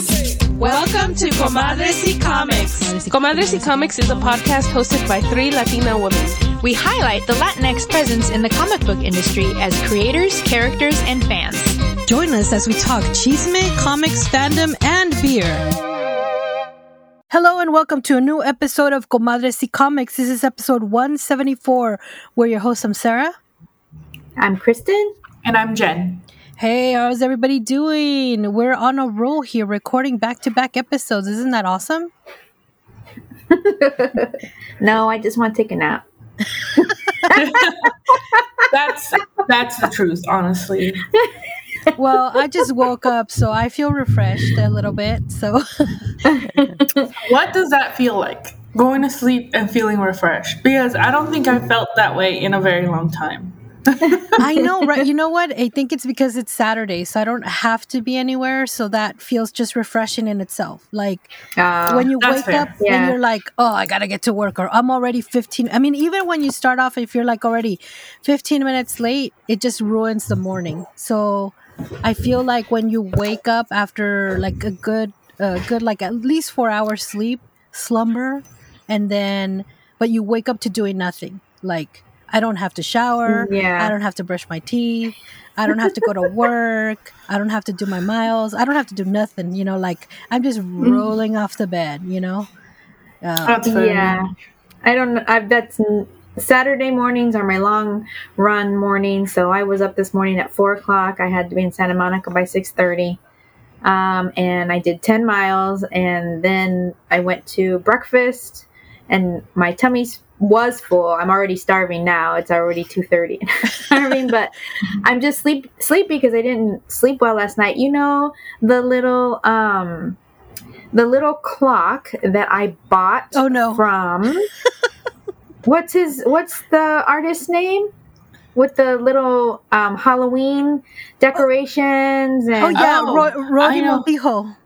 Welcome to Comadres y Comics. Comadres y Comics is a podcast hosted by three Latina women. We highlight the Latinx presence in the comic book industry as creators, characters, and fans. Join us as we talk chisme, comics, fandom, and beer. Hello and welcome to a new episode of Comadres y Comics. This is episode 174. We're your hosts. I'm Sarah. I'm Kristen. And I'm Jen. Hey, how's everybody doing? We're on a roll here recording back to back episodes. Isn't that awesome? no, I just want to take a nap. that's that's the truth, honestly. well, I just woke up, so I feel refreshed a little bit. So, what does that feel like? Going to sleep and feeling refreshed? Because I don't think I felt that way in a very long time. I know, right? You know what? I think it's because it's Saturday, so I don't have to be anywhere. So that feels just refreshing in itself. Like uh, when you wake fair. up yeah. and you're like, oh, I gotta get to work, or I'm already 15. I mean, even when you start off, if you're like already 15 minutes late, it just ruins the morning. So I feel like when you wake up after like a good, uh, good like at least four hours sleep, slumber, and then but you wake up to doing nothing, like I don't have to shower. Yeah. I don't have to brush my teeth. I don't have to go to work. I don't have to do my miles. I don't have to do nothing. You know, like I'm just mm. rolling off the bed. You know. Uh, yeah, I don't. I've that's Saturday mornings are my long run morning, So I was up this morning at four o'clock. I had to be in Santa Monica by six thirty. Um, and I did 10 miles and then I went to breakfast and my tummy's was full. I'm already starving now. It's already 2:30. I mean, but I'm just sleep sleepy because I didn't sleep well last night. You know, the little um the little clock that I bought oh, no. from What's his what's the artist's name? With the little um, Halloween decorations and Oh yeah, oh, Montijo.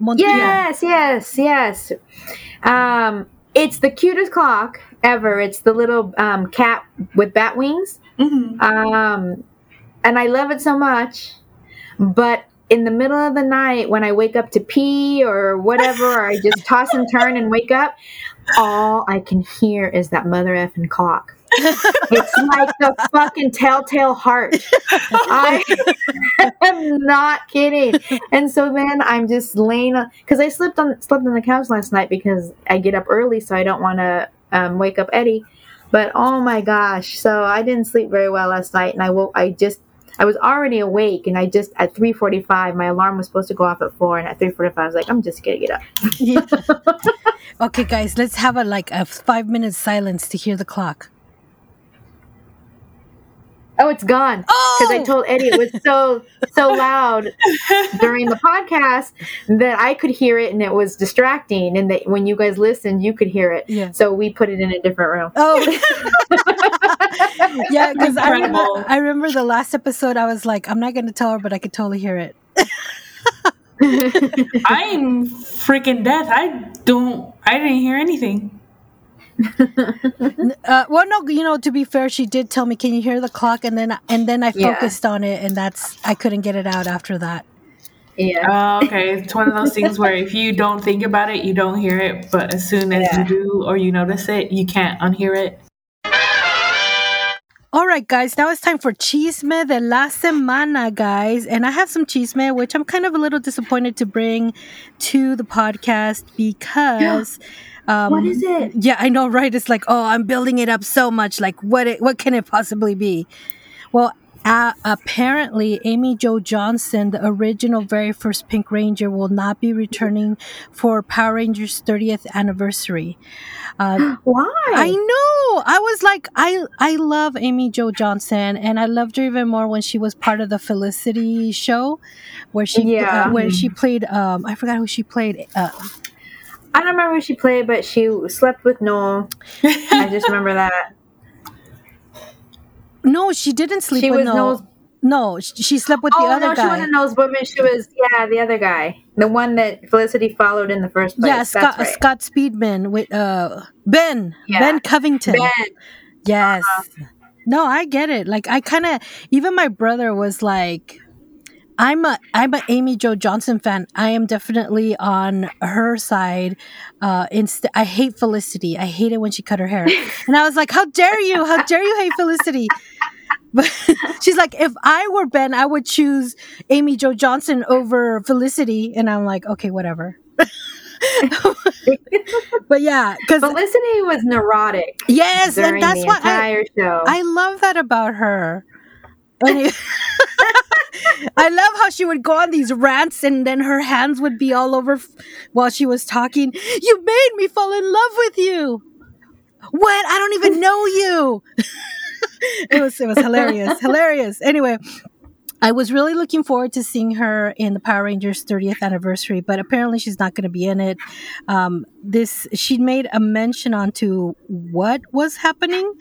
Montijo. Yes, yes, yes. Um it's the cutest clock ever. It's the little um, cat with bat wings. Mm-hmm. Um, and I love it so much. But in the middle of the night, when I wake up to pee or whatever, or I just toss and turn and wake up, all I can hear is that mother effing clock. It's like the fucking telltale heart. I am not kidding. And so then I'm just laying because I slept on slept on the couch last night because I get up early, so I don't want to um, wake up Eddie. But oh my gosh, so I didn't sleep very well last night, and I woke. I just I was already awake, and I just at three forty five, my alarm was supposed to go off at four, and at three forty five, I was like, I'm just gonna get up. Okay, guys, let's have a like a five minute silence to hear the clock. Oh, it's gone. Because oh! I told Eddie it was so so loud during the podcast that I could hear it and it was distracting. And that when you guys listened, you could hear it. Yeah. So we put it in a different room. Oh, yeah. Because I remember, I remember the last episode. I was like, I'm not going to tell her, but I could totally hear it. I'm freaking dead. I don't. I didn't hear anything. Uh, well, no, you know, to be fair, she did tell me, "Can you hear the clock?" And then, and then I focused yeah. on it, and that's I couldn't get it out after that. Yeah. Uh, okay, it's one of those things where if you don't think about it, you don't hear it, but as soon as yeah. you do or you notice it, you can't unhear it. All right, guys, now it's time for Chisme de la Semana, guys. And I have some chisme, which I'm kind of a little disappointed to bring to the podcast because um, what is it? Yeah, I know, right? It's like, oh, I'm building it up so much. Like, what? It, what can it possibly be? Well, uh, apparently, Amy Jo Johnson, the original very first Pink Ranger, will not be returning for Power Rangers 30th anniversary. Uh, Why? I know. I was like, I I love Amy Jo Johnson, and I loved her even more when she was part of the Felicity show, where she yeah. uh, where she played. Um, I forgot who she played. I don't remember who she played, but she slept with Noel. I just remember that. No, she didn't sleep she with Noel. Noel's... No, she slept with oh, the other no, guy. she wasn't Noel's woman. She was yeah, the other guy, the one that Felicity followed in the first place. Yeah, Scott, right. Scott Speedman with uh Ben yeah. Ben Covington. Ben. Yes. Uh-huh. No, I get it. Like I kind of even my brother was like I'm a I'm a Amy Jo Johnson fan. I am definitely on her side. Uh, inst- I hate Felicity. I hate it when she cut her hair, and I was like, "How dare you? How dare you hate Felicity?" But she's like, "If I were Ben, I would choose Amy Jo Johnson over Felicity," and I'm like, "Okay, whatever." but yeah, because Felicity was neurotic. Yes, and that's why I, show. I love that about her. I love how she would go on these rants and then her hands would be all over f- while she was talking. You made me fall in love with you. What? I don't even know you. it was it was hilarious, hilarious. Anyway, I was really looking forward to seeing her in the Power Rangers 30th anniversary, but apparently she's not going to be in it. Um, this she made a mention onto what was happening,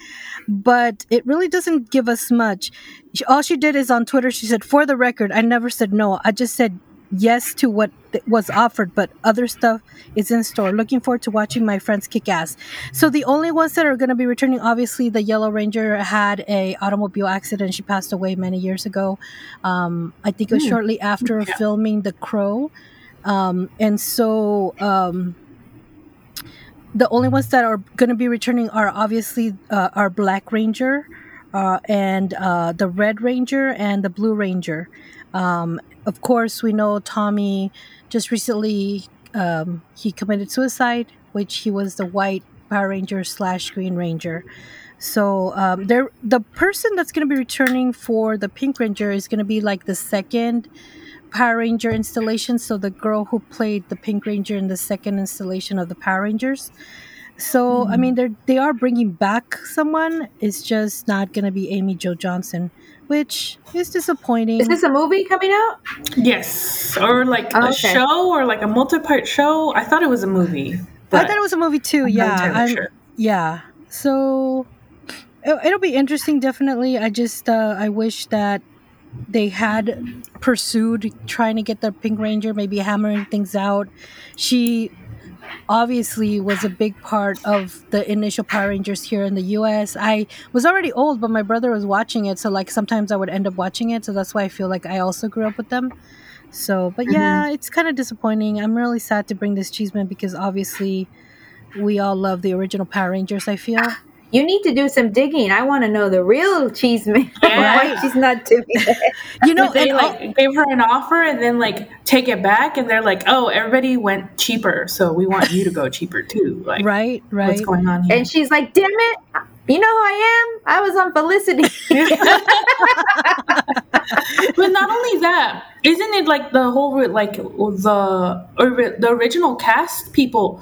but it really doesn't give us much. She, all she did is on Twitter. She said, "For the record, I never said no. I just said yes to what was offered, but other stuff is in store. Looking forward to watching my friends kick ass. So the only ones that are going to be returning, obviously, the Yellow Ranger had a automobile accident. She passed away many years ago. Um, I think it was mm. shortly after yeah. filming The Crow, um, and so. Um, the only ones that are going to be returning are obviously uh, our Black Ranger, uh, and uh, the Red Ranger and the Blue Ranger. Um, of course, we know Tommy just recently um, he committed suicide, which he was the white Power Ranger slash Green Ranger. So um, there, the person that's going to be returning for the Pink Ranger is going to be like the second Power Ranger installation. So the girl who played the Pink Ranger in the second installation of the Power Rangers. So mm-hmm. I mean, they they are bringing back someone. It's just not going to be Amy Jo Johnson which is disappointing. Is this a movie coming out? Yes, or like oh, a okay. show, or like a multi-part show. I thought it was a movie. I thought it was a movie too. I'm yeah, sure. yeah. So it, will be interesting. Definitely. I just uh, I wish that they had pursued trying to get the Pink Ranger, maybe hammering things out. She obviously was a big part of the initial Power Rangers here in the US. I was already old, but my brother was watching it, so like sometimes I would end up watching it, so that's why I feel like I also grew up with them. So, but yeah, mm-hmm. it's kind of disappointing. I'm really sad to bring this chisme because obviously we all love the original Power Rangers, I feel you need to do some digging. I want to know the real chisme. Yeah. she's not doing it. You know, they like gave her an offer and then like take it back, and they're like, "Oh, everybody went cheaper, so we want you to go cheaper too." Like, right, right. What's going on here? And she's like, "Damn it." You know who I am? I was on Felicity. but not only that, isn't it like the whole like the or the original cast people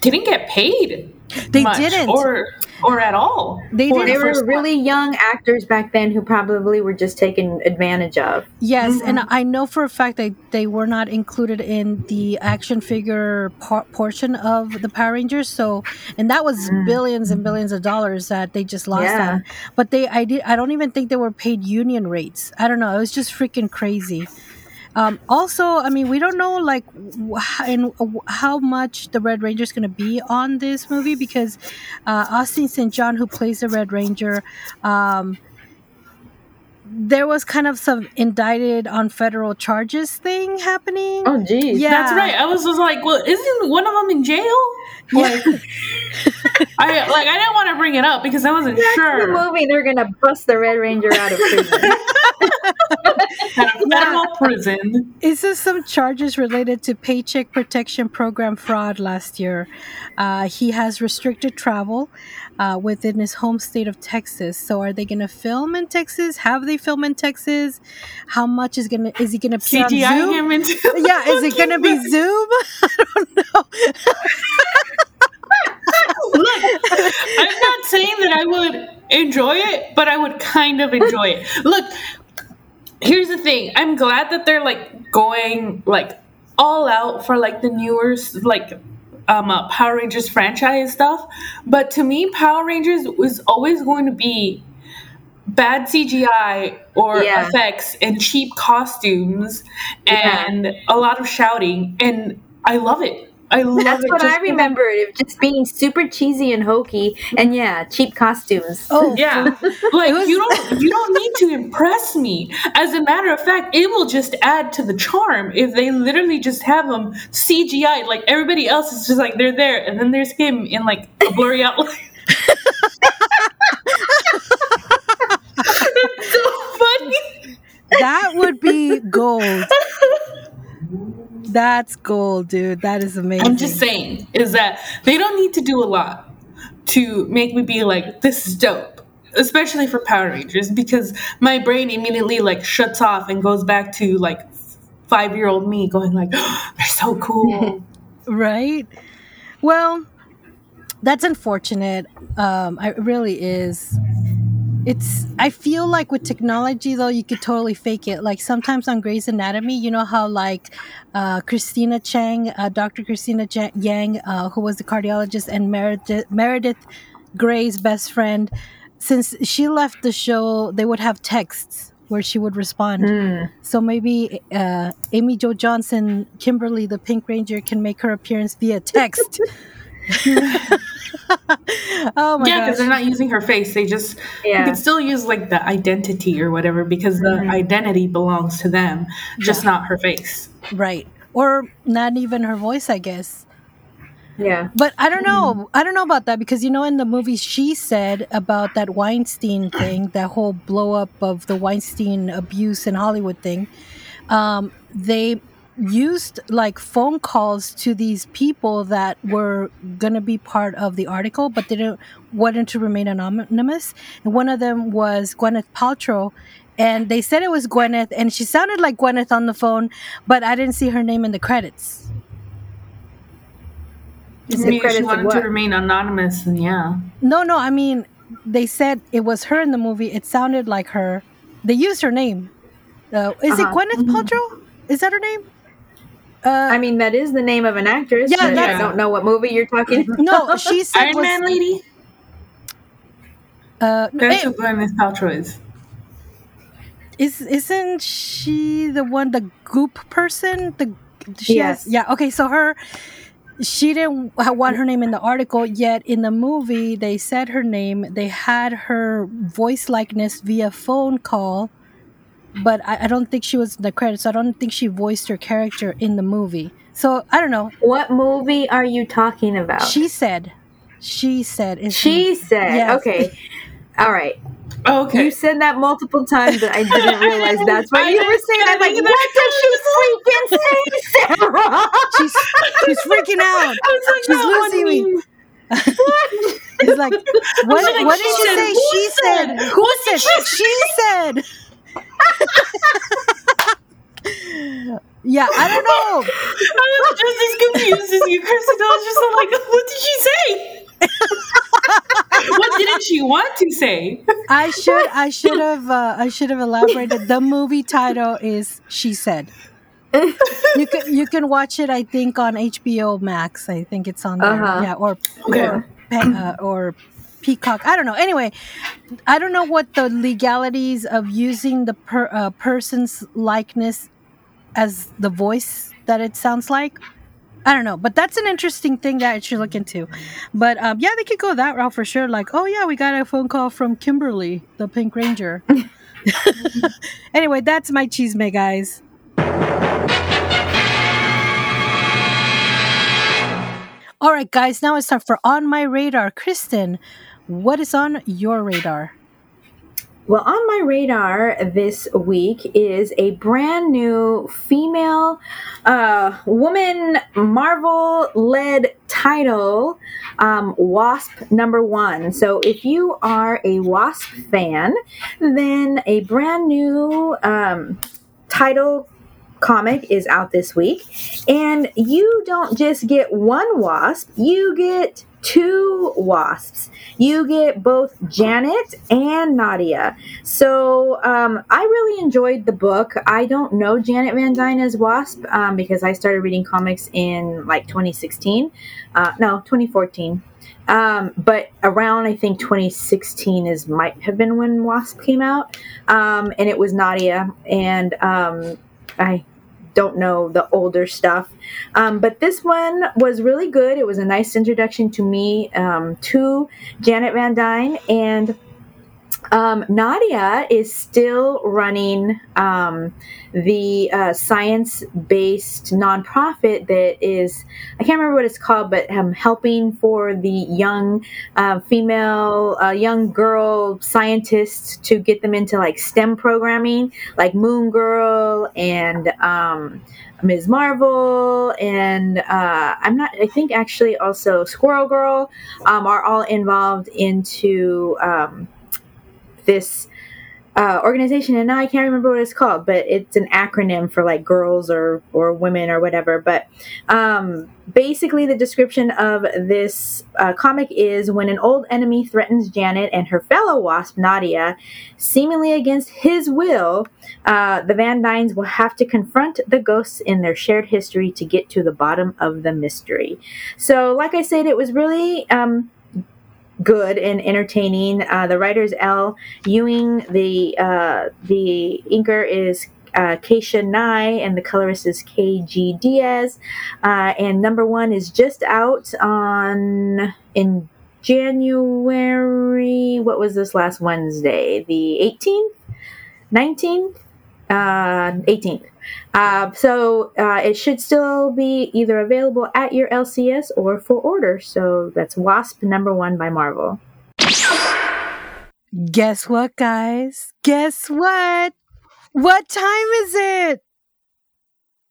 didn't get paid? They didn't, or or at all. They did. They were really one. young actors back then who probably were just taken advantage of. Yes, mm-hmm. and I know for a fact that they were not included in the action figure por- portion of the Power Rangers. So, and that was mm. billions and billions of dollars that they just lost yeah. on. But they, I did, I don't even think they were paid union rates. I don't know. It was just freaking crazy. Um, also, I mean, we don't know like in how much the Red Ranger is going to be on this movie because uh, Austin St. John, who plays the Red Ranger, um, there was kind of some indicted on federal charges thing happening. Oh, geez. Yeah. That's right. I was just like, well, isn't one of them in jail? Like, I like I didn't want to bring it up because I wasn't That's sure. The movie they're gonna bust the Red Ranger out of prison. out of federal prison. Is this some charges related to Paycheck Protection Program fraud last year? Uh, he has restricted travel uh, within his home state of Texas. So, are they going to film in Texas? Have they filmed in Texas? How much is gonna is he going to CGI him into? Yeah, is it going to be Zoom? I don't know. Look, I'm not saying that I would enjoy it, but I would kind of enjoy it. Look, here's the thing. I'm glad that they're like going like all out for like the newer like um uh, Power Rangers franchise stuff. But to me, Power Rangers was always going to be bad CGI or yeah. effects and cheap costumes and yeah. a lot of shouting and I love it. I love That's it. what I remember. It just being super cheesy and hokey, and yeah, cheap costumes. Oh yeah, like was... you don't you don't need to impress me. As a matter of fact, it will just add to the charm if they literally just have them CGI. Like everybody else is just like they're there, and then there's him in like a blurry outline. it's so funny. That would be gold. That's gold, dude. That is amazing. I'm just saying, is that they don't need to do a lot to make me be like, this is dope. Especially for Power Rangers, because my brain immediately like shuts off and goes back to like five year old me going like, oh, they're so cool. right? Well, that's unfortunate. Um, it really is it's i feel like with technology though you could totally fake it. Like sometimes on Grey's Anatomy you know how like uh, christina chang uh, dr christina Ch- yang uh, who was the cardiologist and meredith, meredith grey's best friend since she left the show they would have texts where she would respond. Mm. so maybe uh, amy jo johnson kimberly the pink ranger can make her appearance via text oh my yeah, because they're not using her face. They just yeah. you can still use like the identity or whatever because mm-hmm. the identity belongs to them, just yeah. not her face. Right. Or not even her voice, I guess. Yeah. But I don't know. Mm-hmm. I don't know about that because you know in the movie she said about that Weinstein thing, that whole blow up of the Weinstein abuse in Hollywood thing. Um, they used like phone calls to these people that were going to be part of the article but didn't wanted to remain anonymous. And one of them was gwyneth paltrow and they said it was gwyneth and she sounded like gwyneth on the phone but i didn't see her name in the credits. Is it she wanted to remain anonymous and yeah. No no i mean they said it was her in the movie. It sounded like her. They used her name. Uh, is uh-huh. it gwyneth mm-hmm. paltrow? Is that her name uh, I mean, that is the name of an actress. Yeah, I don't know what movie you're talking. about. No, she said Iron was, Man lady. Uh, That's who Gwyneth Paltrow is. Is isn't she the one, the goop person? The she yes. Has, yeah. Okay, so her. She didn't want her name in the article, yet in the movie they said her name. They had her voice likeness via phone call but I, I, don't think she was in the credits. So I don't think she voiced her character in the movie. So I don't know. What movie are you talking about? She said. She said. She said. Yes. Okay. All right. Okay. You said that multiple times, but I didn't realize that's what you were saying. I'm like, what did she freaking say, Sarah? she's, she's freaking out. Like, she's losing me. it's like, what, like, what did you say? She said. Who said? She said yeah, I don't know. I was just as confused as you, Kristen. I was just like, what did she say? what didn't she want to say? I should I should have uh, I should have elaborated. The movie title is She Said. you can you can watch it. I think on HBO Max. I think it's on there. Uh-huh. Yeah, or okay. or, uh, or Peacock. I don't know. Anyway, I don't know what the legalities of using the per, uh, person's likeness as the voice that it sounds like. I don't know, but that's an interesting thing that I should look into. But um, yeah, they could go that route for sure. Like, oh yeah, we got a phone call from Kimberly, the Pink Ranger. anyway, that's my cheese, guys. All right, guys, now it's time for On My Radar. Kristen, what is on your radar? Well, on my radar this week is a brand new female uh, woman Marvel led title, um, Wasp number one. So, if you are a Wasp fan, then a brand new um, title comic is out this week. And you don't just get one wasp, you get two wasps. You get both Janet and Nadia. So um, I really enjoyed the book. I don't know Janet Van Dyne as Wasp um, because I started reading comics in like 2016. Uh, no, 2014. Um, but around I think 2016 is might have been when Wasp came out, um, and it was Nadia, and um, I don't know the older stuff. Um, but this one was really good. It was a nice introduction to me um, to Janet Van Dyne and um, Nadia is still running um, the uh, science based nonprofit that is, I can't remember what it's called, but um, helping for the young uh, female, uh, young girl scientists to get them into like STEM programming, like Moon Girl and. Um, Ms. Marvel and uh, I'm not. I think actually also Squirrel Girl um, are all involved into um, this uh, organization, and now I can't remember what it's called, but it's an acronym for like girls or or women or whatever. But um, basically, the description of this uh, comic is when an old enemy threatens Janet and her fellow wasp Nadia, seemingly against his will. Uh, the Van Dynes will have to confront the ghosts in their shared history to get to the bottom of the mystery. So, like I said, it was really. Um, good and entertaining. Uh, the writer is Al Ewing. The uh, the inker is uh, Kasia Nie, and the colorist is KJ Diaz. Uh, and number one is just out on in January. What was this last Wednesday? The 18th, 19th, uh, 18th. Uh, so uh, it should still be either available at your LCS or for order. So that's Wasp number one by Marvel. Guess what, guys? Guess what? What time is it?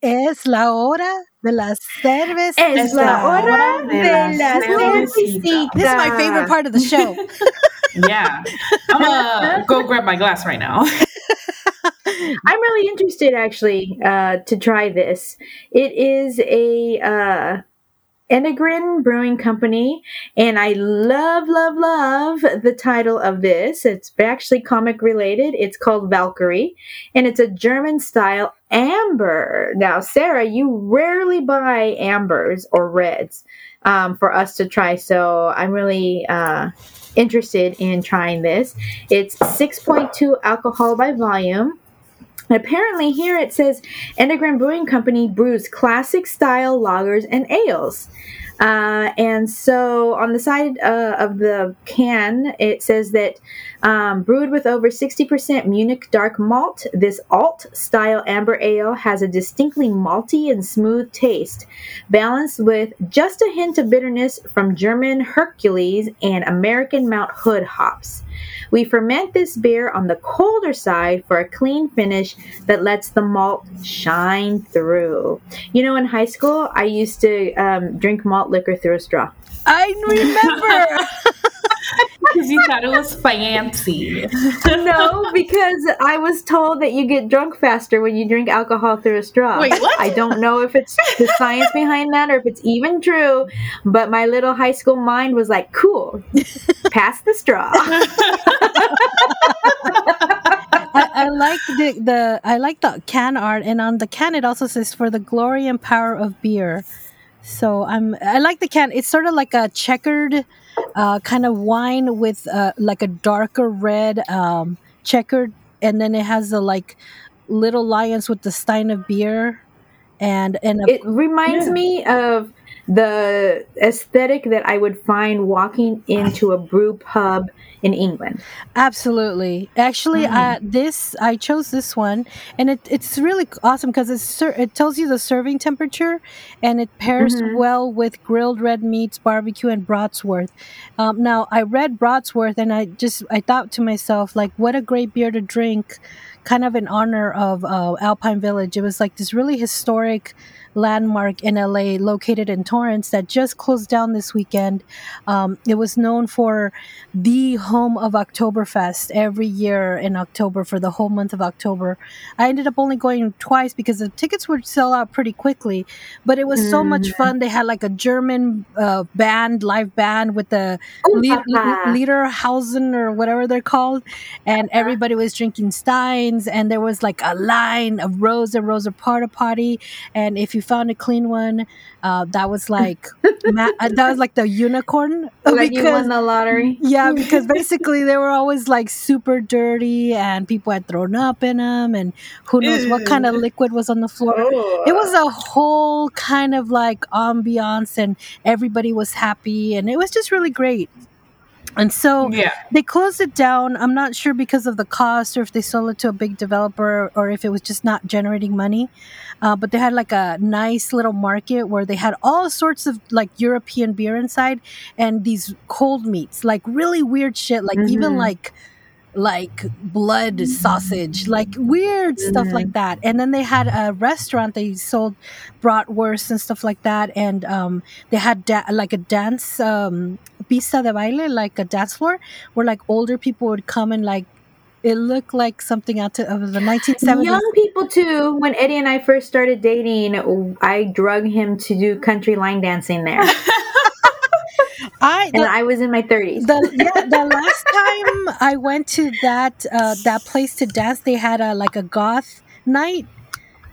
Es la hora de la cerveza. Es la hora de la cervecita. This is my favorite part of the show. yeah. I'm gonna go grab my glass right now. I'm really interested actually uh, to try this. It is a uh, Enegren Brewing Company, and I love, love, love the title of this. It's actually comic related. It's called Valkyrie, and it's a German style amber. Now, Sarah, you rarely buy ambers or reds um, for us to try, so I'm really uh, interested in trying this. It's 6.2 alcohol by volume. Apparently, here it says Enegren Brewing Company brews classic style lagers and ales. Uh, and so on the side uh, of the can, it says that um, brewed with over 60% Munich dark malt, this alt style amber ale has a distinctly malty and smooth taste, balanced with just a hint of bitterness from German Hercules and American Mount Hood hops. We ferment this beer on the colder side for a clean finish that lets the malt shine through. You know, in high school, I used to um, drink malt liquor through a straw. I remember. Because you thought it was fancy. no, because I was told that you get drunk faster when you drink alcohol through a straw. Wait, what? I don't know if it's the science behind that or if it's even true, but my little high school mind was like, cool, pass the straw. I, I, like the, the I like the can art, and on the can it also says "for the glory and power of beer." So I'm I like the can. It's sort of like a checkered uh, kind of wine with uh, like a darker red um, checkered, and then it has the like little lions with the stein of beer, and and a, it reminds yeah. me of the aesthetic that I would find walking into a brew pub in England. Absolutely. Actually, mm. uh, this I chose this one, and it, it's really awesome because it it tells you the serving temperature, and it pairs mm-hmm. well with grilled red meats, barbecue, and Brodsworth. Um, now, I read Brodsworth, and I just I thought to myself, like, what a great beer to drink, kind of in honor of uh, Alpine Village. It was like this really historic landmark in LA located in Torrance that just closed down this weekend. Um, it was known for the home of Oktoberfest every year in October for the whole month of October. I ended up only going twice because the tickets would sell out pretty quickly, but it was mm. so much mm-hmm. fun. They had like a German uh, band, live band with the lead, Lederhausen or whatever they're called, and everybody was drinking Steins, and there was like a line of rows and rows of porta potty, and if you found a clean one, uh, that was like ma- uh, that was like the unicorn like because, you won the lottery? Yeah because basically they were always like super dirty and people had thrown up in them and who knows what kind of liquid was on the floor. Oh. it was a whole kind of like ambiance and everybody was happy and it was just really great and so yeah. they closed it down. I'm not sure because of the cost or if they sold it to a big developer or if it was just not generating money. Uh, but they had like a nice little market where they had all sorts of like European beer inside and these cold meats, like really weird shit, like mm-hmm. even like like blood sausage, like weird mm-hmm. stuff like that. And then they had a restaurant they sold bratwurst and stuff like that. And um, they had da- like a dance um, pista de baile, like a dance floor, where like older people would come and like it looked like something out of the 1970s. Young people too. When Eddie and I first started dating, I drug him to do country line dancing there. I the, and I was in my 30s. The, yeah, the last time I went to that uh, that place to dance, they had a like a goth night,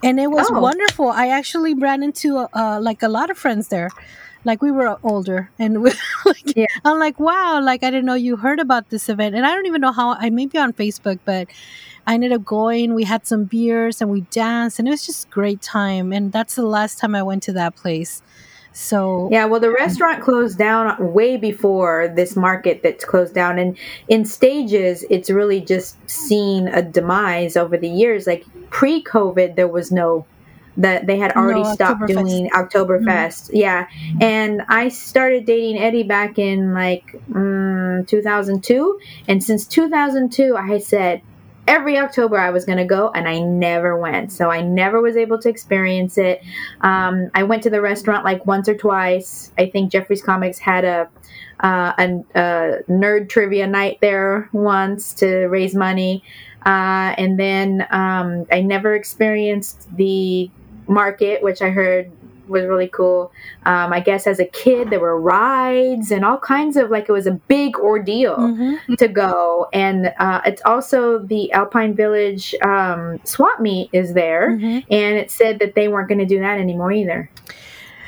and it was oh. wonderful. I actually ran into uh, like a lot of friends there. Like we were older, and we, like, yeah. I'm like, wow, like I didn't know you heard about this event, and I don't even know how. I may be on Facebook, but I ended up going. We had some beers and we danced, and it was just great time. And that's the last time I went to that place. So yeah, well, the restaurant closed down way before this market that's closed down, and in stages, it's really just seen a demise over the years. Like pre-COVID, there was no that they had already no, stopped doing Oktoberfest. Mm-hmm. Yeah, and I started dating Eddie back in like mm, 2002, and since 2002, I said every October I was going to go, and I never went. So I never was able to experience it. Um, I went to the restaurant like once or twice. I think Jeffrey's Comics had a, uh, a, a nerd trivia night there once to raise money. Uh, and then um, I never experienced the market, which I heard was really cool. Um, I guess as a kid, there were rides and all kinds of like it was a big ordeal mm-hmm. to go. And uh, it's also the Alpine Village um, swap meet is there, mm-hmm. and it said that they weren't going to do that anymore either.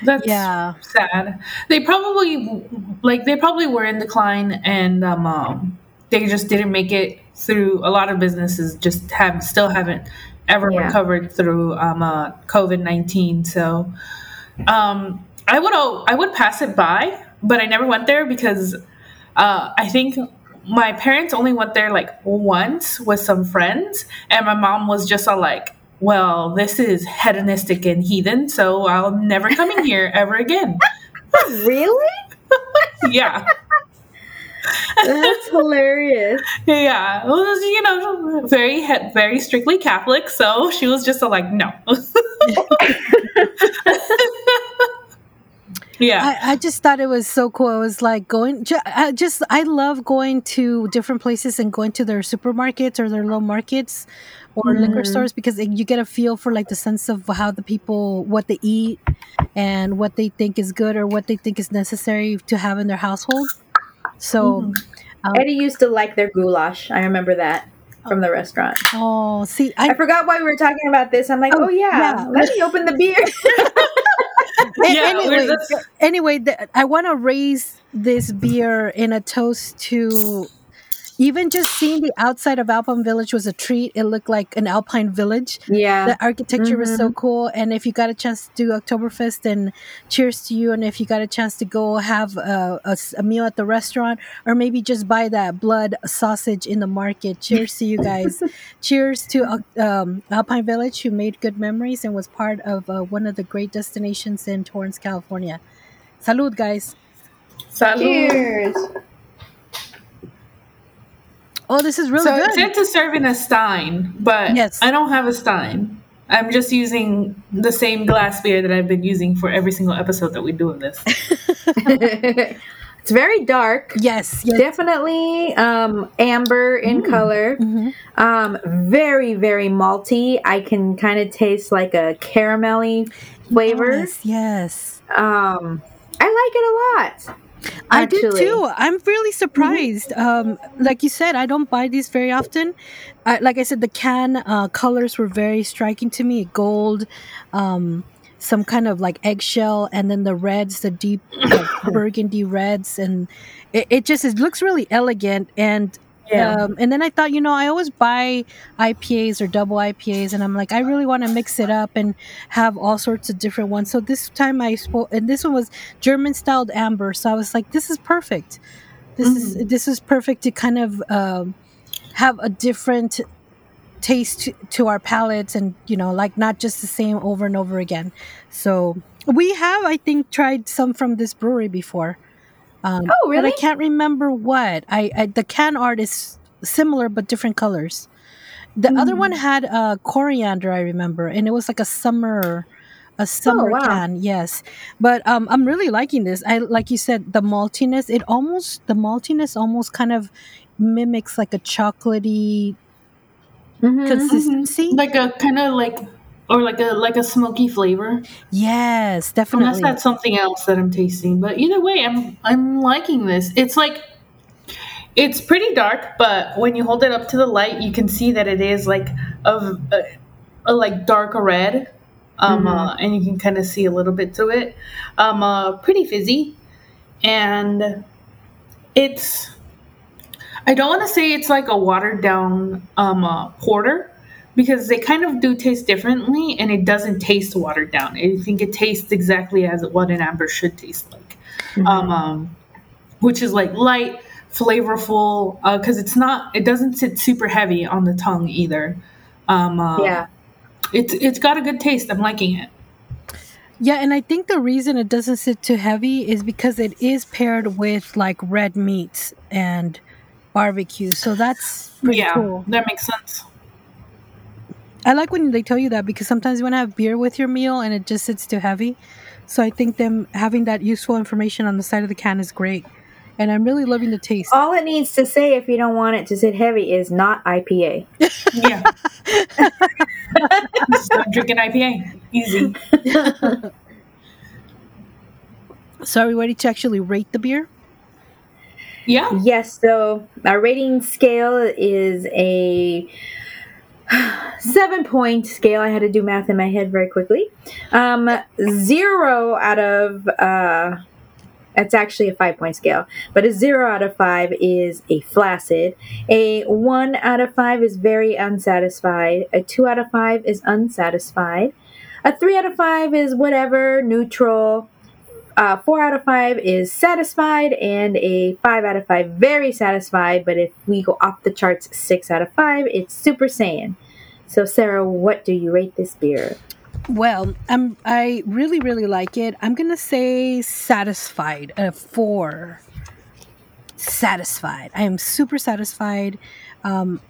That's yeah. sad. They probably like they probably were in decline, and um, um, they just didn't make it through. A lot of businesses just have still haven't ever yeah. recovered through um, uh, COVID nineteen. So um, I would I would pass it by, but I never went there because uh, I think my parents only went there like once with some friends, and my mom was just all like, "Well, this is hedonistic and heathen, so I'll never coming here ever again." really? yeah. That's hilarious. Yeah, it was you know very very strictly Catholic, so she was just like no. yeah, I, I, just thought it was so cool. It was like going, I just I love going to different places and going to their supermarkets or their little markets or mm. liquor stores because you get a feel for like the sense of how the people what they eat and what they think is good or what they think is necessary to have in their household. So mm-hmm. um, Eddie used to like their goulash. I remember that from the restaurant. Oh, see, I, I, forgot why we were talking about this. I'm like, oh, oh yeah, yeah, let me open the beer. yeah, anyway, anyway, the, I want to raise this beer in a toast to even just seeing the outside of Alpine Village was a treat. It looked like an Alpine village. Yeah. The architecture mm-hmm. was so mm-hmm. cool. And if you got a chance to do Oktoberfest, then cheers to you. And if you got a chance to go have a, a, a meal at the restaurant or maybe just buy that blood sausage in the market, cheers to you guys. cheers to um, Alpine Village, who made good memories and was part of uh, one of the great destinations in Torrance, California. Salud, guys. Salud. Cheers. Oh, this is really so good. So it to serve in a stein, but yes. I don't have a stein. I'm just using the same glass beer that I've been using for every single episode that we do of this. it's very dark. Yes, yes. definitely um, amber in mm. color. Mm-hmm. Um, very, very malty. I can kind of taste like a caramelly flavor. Yes, yes. Um, I like it a lot. I did too. I'm really surprised. Mm-hmm. Um, like you said, I don't buy these very often. I, like I said, the can uh, colors were very striking to me. Gold, um, some kind of like eggshell, and then the reds, the deep like, burgundy reds, and it, it just it looks really elegant and yeah. Um, and then I thought, you know, I always buy IPAs or double IPAs, and I'm like, I really want to mix it up and have all sorts of different ones. So this time I spoke, and this one was German styled amber. So I was like, this is perfect. This mm-hmm. is this is perfect to kind of um, have a different taste to, to our palates, and you know, like not just the same over and over again. So we have, I think, tried some from this brewery before. Um, oh, really? But I can't remember what. I, I, the can art is similar but different colors. The mm. other one had uh, coriander, I remember, and it was like a summer, a summer oh, wow. can. Yes, but um, I'm really liking this. I like you said, the maltiness. It almost the maltiness almost kind of mimics like a chocolatey mm-hmm, consistency, mm-hmm. like a kind of like or like a like a smoky flavor. Yes, definitely. Unless that's something else that I'm tasting, but either way, I'm I'm liking this. It's like it's pretty dark, but when you hold it up to the light, you can see that it is like a, a, a like dark red, um, mm-hmm. uh, and you can kind of see a little bit to it. Um, uh, pretty fizzy, and it's. I don't want to say it's like a watered down um, uh, porter because they kind of do taste differently and it doesn't taste watered down. I think it tastes exactly as what an amber should taste like, mm-hmm. um, um, which is like light, flavorful, because uh, it's not, it doesn't sit super heavy on the tongue either. Um, uh, yeah. It's, it's got a good taste. I'm liking it. Yeah, and I think the reason it doesn't sit too heavy is because it is paired with like red meats and barbecue. So that's pretty yeah, cool. That makes sense. I like when they tell you that because sometimes you want to have beer with your meal and it just sits too heavy. So I think them having that useful information on the side of the can is great. And I'm really loving the taste. All it needs to say if you don't want it to sit heavy is not IPA. yeah. Stop drinking IPA. Easy. so are we ready to actually rate the beer? Yeah. Yes. So our rating scale is a seven point scale. I had to do math in my head very quickly. Um, zero out of uh, it's actually a five point scale, but a zero out of five is a flaccid. A one out of five is very unsatisfied. A two out of five is unsatisfied. A three out of five is whatever, neutral. Uh, four out of five is satisfied, and a five out of five very satisfied. But if we go off the charts, six out of five, it's Super Saiyan. So, Sarah, what do you rate this beer? Well, I'm I really really like it. I'm gonna say satisfied. A four. Satisfied. I am super satisfied. Um,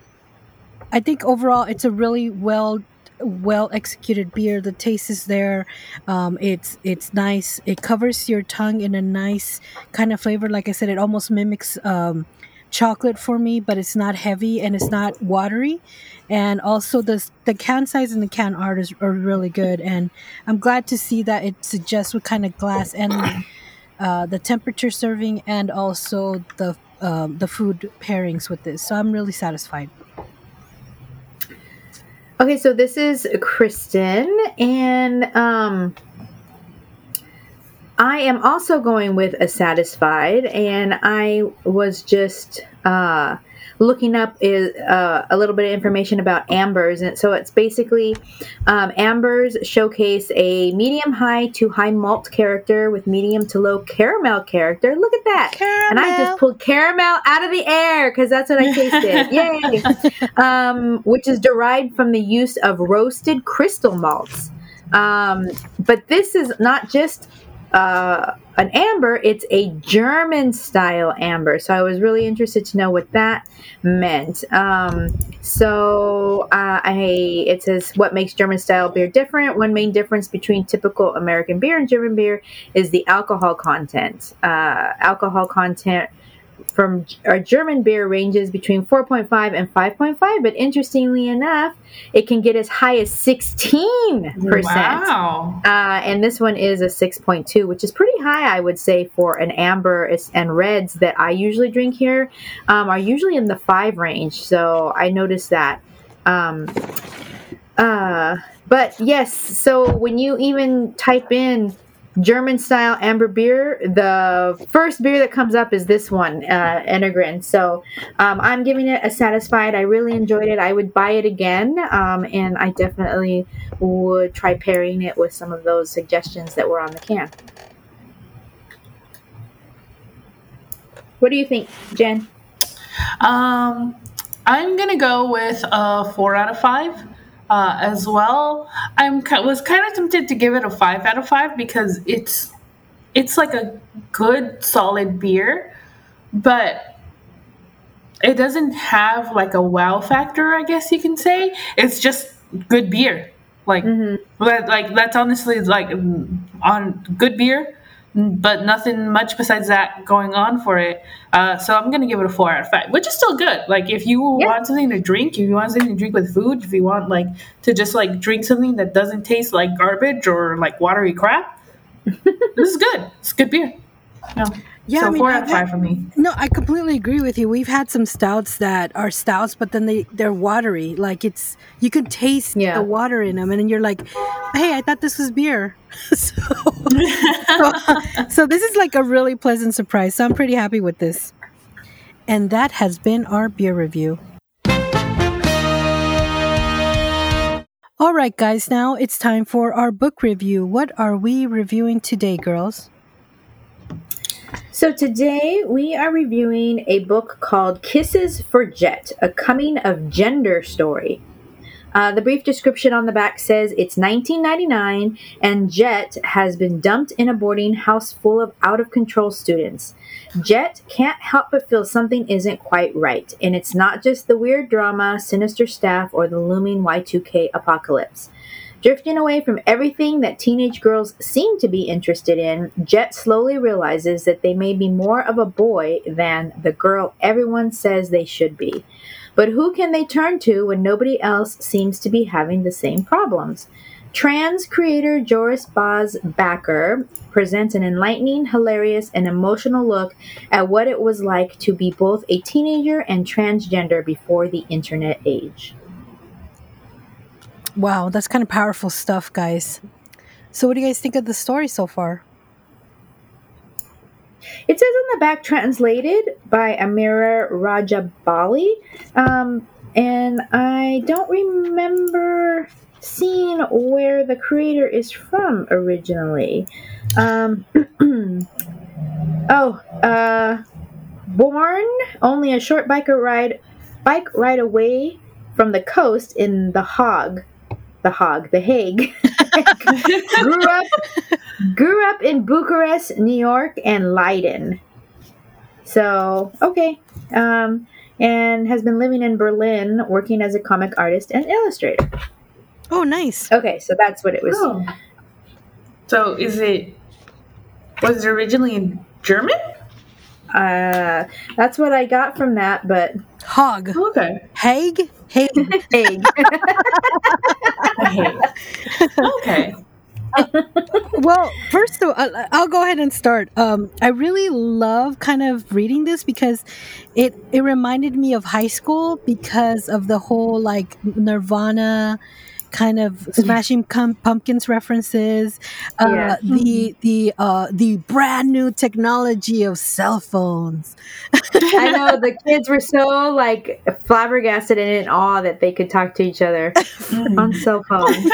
I think overall it's a really well well executed beer. The taste is there. Um, it's it's nice. It covers your tongue in a nice kind of flavor. Like I said, it almost mimics um, chocolate for me, but it's not heavy and it's not watery. And also the the can size and the can art is, are really good. And I'm glad to see that it suggests what kind of glass and uh, the temperature serving and also the um, the food pairings with this. So I'm really satisfied. Okay, so this is Kristen, and um, I am also going with a satisfied, and I was just uh, looking up is uh, a little bit of information about ambers, and so it's basically um, ambers showcase a medium high to high malt character with medium to low caramel character. Look at that! Caramel. And I just pulled caramel out of the air because that's what I tasted. Yay! Um, which is derived from the use of roasted crystal malts. Um, but this is not just uh, an amber, it's a German style amber. So I was really interested to know what that meant. Um, so uh, I it says what makes German style beer different. One main difference between typical American beer and German beer is the alcohol content. Uh, alcohol content from our German beer ranges between 4.5 and 5.5, but interestingly enough, it can get as high as 16%. Wow. Uh, and this one is a 6.2, which is pretty high, I would say, for an amber and reds that I usually drink here um, are usually in the 5 range. So I noticed that. Um, uh, but yes, so when you even type in German style amber beer. The first beer that comes up is this one, uh, Enegren. So um, I'm giving it a satisfied. I really enjoyed it. I would buy it again, um, and I definitely would try pairing it with some of those suggestions that were on the can. What do you think, Jen? Um, I'm gonna go with a four out of five uh, as well. I'm was kind of tempted to give it a five out of five because it's it's like a good solid beer, but it doesn't have like a wow factor. I guess you can say it's just good beer. Like, mm-hmm. like that's honestly like on good beer but nothing much besides that going on for it. Uh, so I'm gonna give it a four out of five, which is still good. Like if you yeah. want something to drink, if you want something to drink with food, if you want like to just like drink something that doesn't taste like garbage or like watery crap, this is good. It's good beer. Yeah. Yeah, so I mean, four out of five for me. No, I completely agree with you. We've had some stouts that are stouts, but then they they're watery. Like it's you can taste yeah. the water in them, and then you're like, "Hey, I thought this was beer." so, so, so this is like a really pleasant surprise. So I'm pretty happy with this. And that has been our beer review. All right, guys, now it's time for our book review. What are we reviewing today, girls? So today we are reviewing a book called Kisses for Jet, a coming of gender story. Uh, the brief description on the back says it's 1999 and Jet has been dumped in a boarding house full of out of control students. Jet can't help but feel something isn't quite right, and it's not just the weird drama, sinister staff, or the looming Y2K apocalypse. Drifting away from everything that teenage girls seem to be interested in, Jet slowly realizes that they may be more of a boy than the girl everyone says they should be. But who can they turn to when nobody else seems to be having the same problems? Trans creator Joris Bas Backer presents an enlightening, hilarious, and emotional look at what it was like to be both a teenager and transgender before the internet age. Wow, that's kind of powerful stuff, guys. So, what do you guys think of the story so far? It says on the back, translated by Amira Rajabali. Um, and I don't remember seeing where the creator is from originally. Um, oh, uh, born only a short biker ride, bike ride away from the coast in The Hague, the Hague, the Hague. grew up grew up in Bucharest, New York, and Leiden. So okay, um, and has been living in Berlin, working as a comic artist and illustrator. Oh, nice. Okay, so that's what it was. Oh. So is it was it originally in German? Uh, that's what I got from that, but Hog. Okay. Hague. Hague. Hague. okay. well, first of all, I'll go ahead and start. Um, I really love kind of reading this because it it reminded me of high school because of the whole like Nirvana kind of smashing com- pumpkins references uh, yeah. the the uh, the brand new technology of cell phones. I know the kids were so like flabbergasted and in awe that they could talk to each other on cell phones.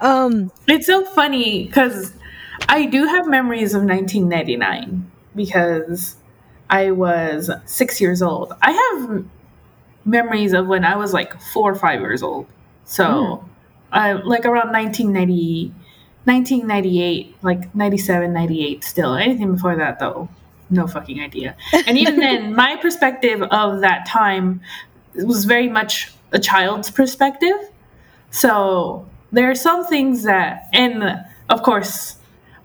Um, it's so funny because i do have memories of 1999 because i was six years old. I have memories of when I was like four or five years old. So, mm. uh, like around 1990, 1998, like 97, 98 still. Anything before that, though, no fucking idea. And even then, my perspective of that time was very much a child's perspective. So, there are some things that, and of course,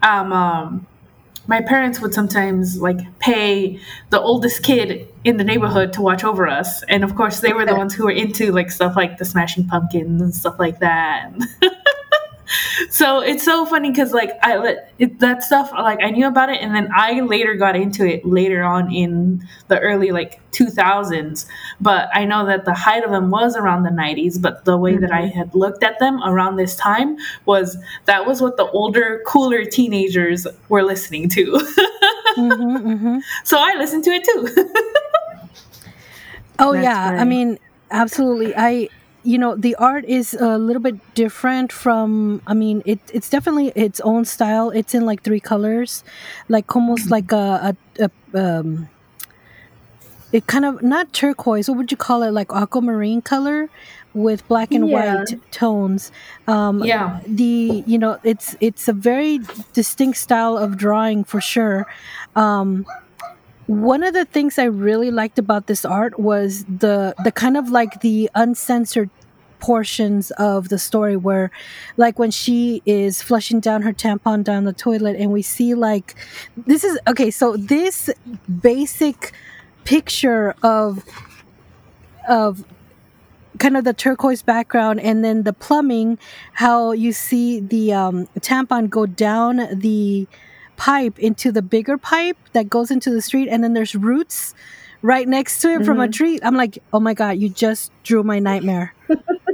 um, um my parents would sometimes like pay the oldest kid in the neighborhood to watch over us. And of course they were the ones who were into like stuff like the smashing pumpkins and stuff like that so it's so funny because like I it, that stuff like I knew about it and then I later got into it later on in the early like 2000s but I know that the height of them was around the 90s but the way mm-hmm. that I mm-hmm. had looked at them around this time was that was what the older cooler teenagers were listening to mm-hmm, mm-hmm. so I listened to it too oh That's yeah I mean absolutely I you know the art is a little bit different from i mean it, it's definitely its own style. It's in like three colors like almost like a, a, a um it kind of not turquoise what would you call it like aquamarine color with black and yeah. white tones. Um yeah. the you know it's it's a very distinct style of drawing for sure. Um one of the things I really liked about this art was the the kind of like the uncensored portions of the story where like when she is flushing down her tampon down the toilet and we see like this is okay so this basic picture of of kind of the turquoise background and then the plumbing how you see the um, tampon go down the pipe into the bigger pipe that goes into the street and then there's roots right next to it mm-hmm. from a mm-hmm. tree i'm like oh my god you just drew my nightmare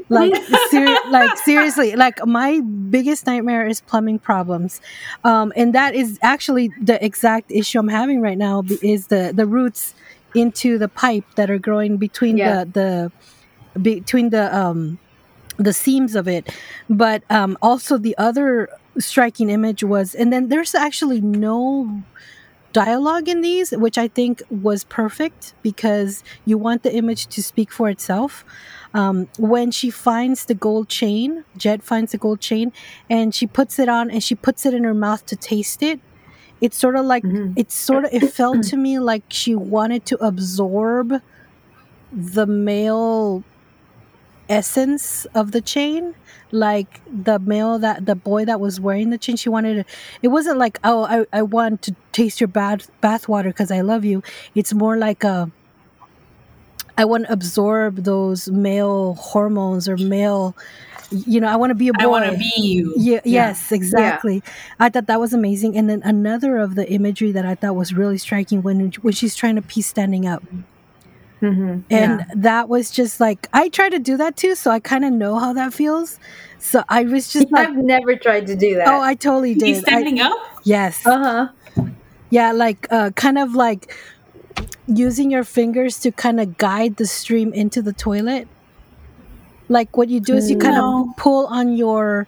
like ser- like seriously like my biggest nightmare is plumbing problems um, and that is actually the exact issue i'm having right now is the the roots into the pipe that are growing between yeah. the the between the um the seams of it but um also the other striking image was, and then there's actually no dialogue in these, which I think was perfect because you want the image to speak for itself. Um, when she finds the gold chain, jed finds the gold chain, and she puts it on and she puts it in her mouth to taste it. It's sort of like mm-hmm. it's sort of it felt to me like she wanted to absorb the male essence of the chain. Like the male that the boy that was wearing the chain she wanted to it wasn't like oh i, I want to taste your bath bath water because i love you. It's more like a i want to absorb those male hormones or male you know i want to be a boy i want to be you. Yeah, yeah. yes exactly. Yeah. i thought that was amazing. And then another of the imagery that i thought was really striking when when she's trying to pee standing up Mm-hmm. And yeah. that was just like I try to do that too, so I kind of know how that feels. So I was just like, I've never tried to do that. Oh, I totally did. You standing I, up? Yes. Uh huh. Yeah, like uh, kind of like using your fingers to kind of guide the stream into the toilet. Like what you do is you kind of pull on your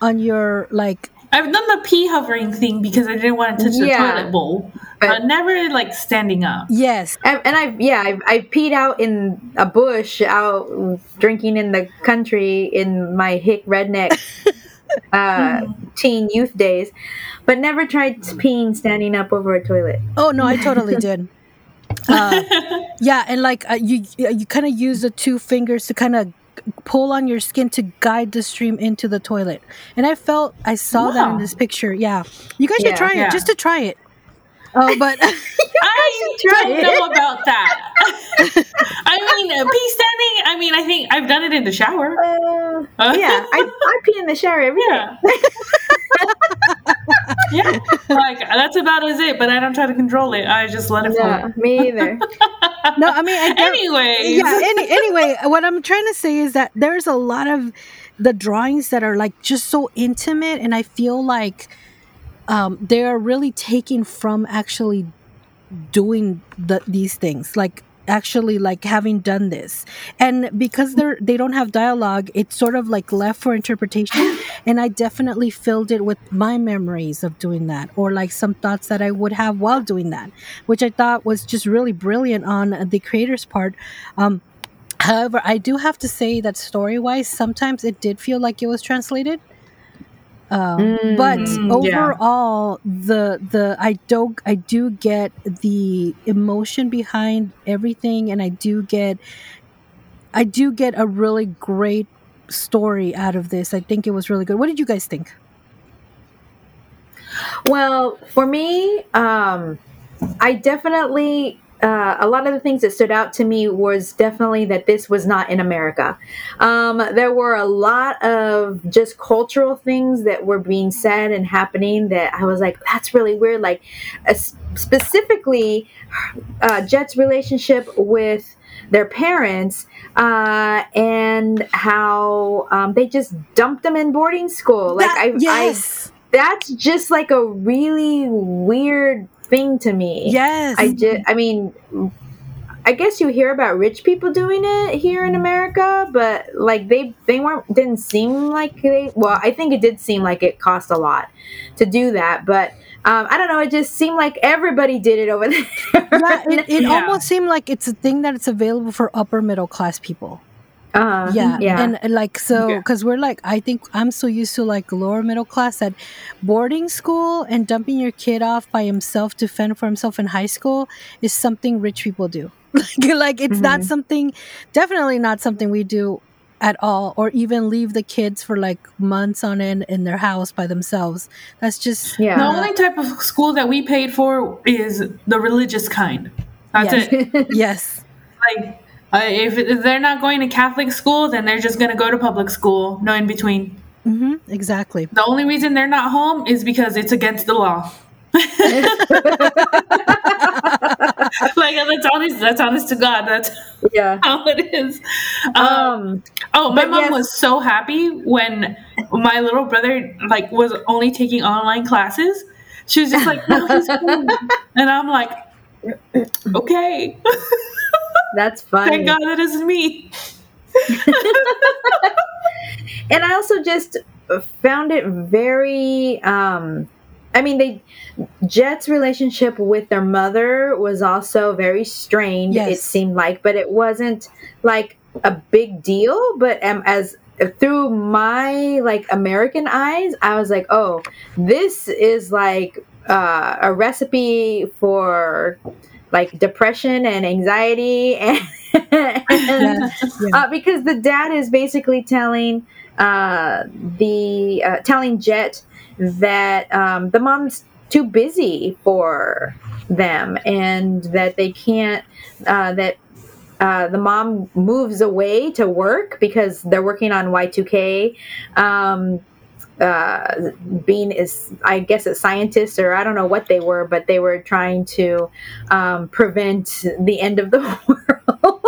on your like I've done the pee hovering thing because I didn't want to touch yeah, the toilet bowl, but, but never like standing up. Yes, and, and I've yeah I've, I peed out in a bush out drinking in the country in my hick redneck uh, teen youth days, but never tried peeing standing up over a toilet. Oh no, I totally did. Uh, yeah, and like uh, you you kind of use the two fingers to kind of pull on your skin to guide the stream into the toilet. And I felt I saw wow. that in this picture. Yeah. You guys yeah, should try yeah. it just to try it. Oh, but I don't know about that. I mean, uh, pee standing. I mean, I think I've done it in the shower. Uh, uh. Yeah, I, I pee in the shower every yeah. Yeah, like that's about as it. But I don't try to control it. I just let it flow. Me either. no, I mean, I anyway, yeah. Any, anyway, what I'm trying to say is that there's a lot of the drawings that are like just so intimate, and I feel like um, they are really taking from actually doing the, these things like actually like having done this. And because they're they don't have dialogue it's sort of like left for interpretation. And i definitely filled it with my memories of doing that or like some thoughts that i would have while doing that which i thought was just really brilliant on the creator's part. Um, however i do have to say that story wise sometimes it did feel like it was translated um, mm, but overall, yeah. the the I do I do get the emotion behind everything, and I do get I do get a really great story out of this. I think it was really good. What did you guys think? Well, for me, um, I definitely uh, a lot of the things that stood out to me was definitely that this was not in America. Um, there were a lot of just cultural things that were being said and happening that I was like, that's really weird. Like, uh, specifically, uh, Jet's relationship with their parents uh, and how um, they just dumped them in boarding school. Like, that, I, yes. I, that's just like a really weird thing to me. Yes. I just, I mean, I guess you hear about rich people doing it here in America, but like they they weren't didn't seem like they. Well, I think it did seem like it cost a lot to do that, but um, I don't know. It just seemed like everybody did it over there. Yeah, it, it yeah. almost seemed like it's a thing that it's available for upper middle class people. Uh, yeah, yeah, and, and like so because yeah. we're like I think I'm so used to like lower middle class that boarding school and dumping your kid off by himself to fend for himself in high school is something rich people do. like, like it's mm-hmm. not something, definitely not something we do at all, or even leave the kids for like months on end in their house by themselves. That's just yeah. The only type of school that we paid for is the religious kind. That's yes. it. yes. Like uh, if, if, they're not going to Catholic school, then they're just going to go to public school. No in between. Mm-hmm, exactly. The only reason they're not home is because it's against the law. like that's honest. That's honest to God. That's yeah how it is. Um, um oh, my mom yes. was so happy when my little brother like was only taking online classes. She was just like, no, and I'm like, okay. That's funny. Thank God it isn't me. and I also just found it very um I mean they Jet's relationship with their mother was also very strained yes. it seemed like but it wasn't like a big deal but um, as through my like American eyes I was like oh this is like uh, a recipe for like depression and anxiety and, and yeah. Uh, because the dad is basically telling uh, the uh, telling Jet that um, the mom's too busy for them and that they can't uh, that uh, the mom moves away to work because they're working on Y2K. Um, uh, being is I guess a scientist or I don't know what they were, but they were trying to um, prevent the end of the world.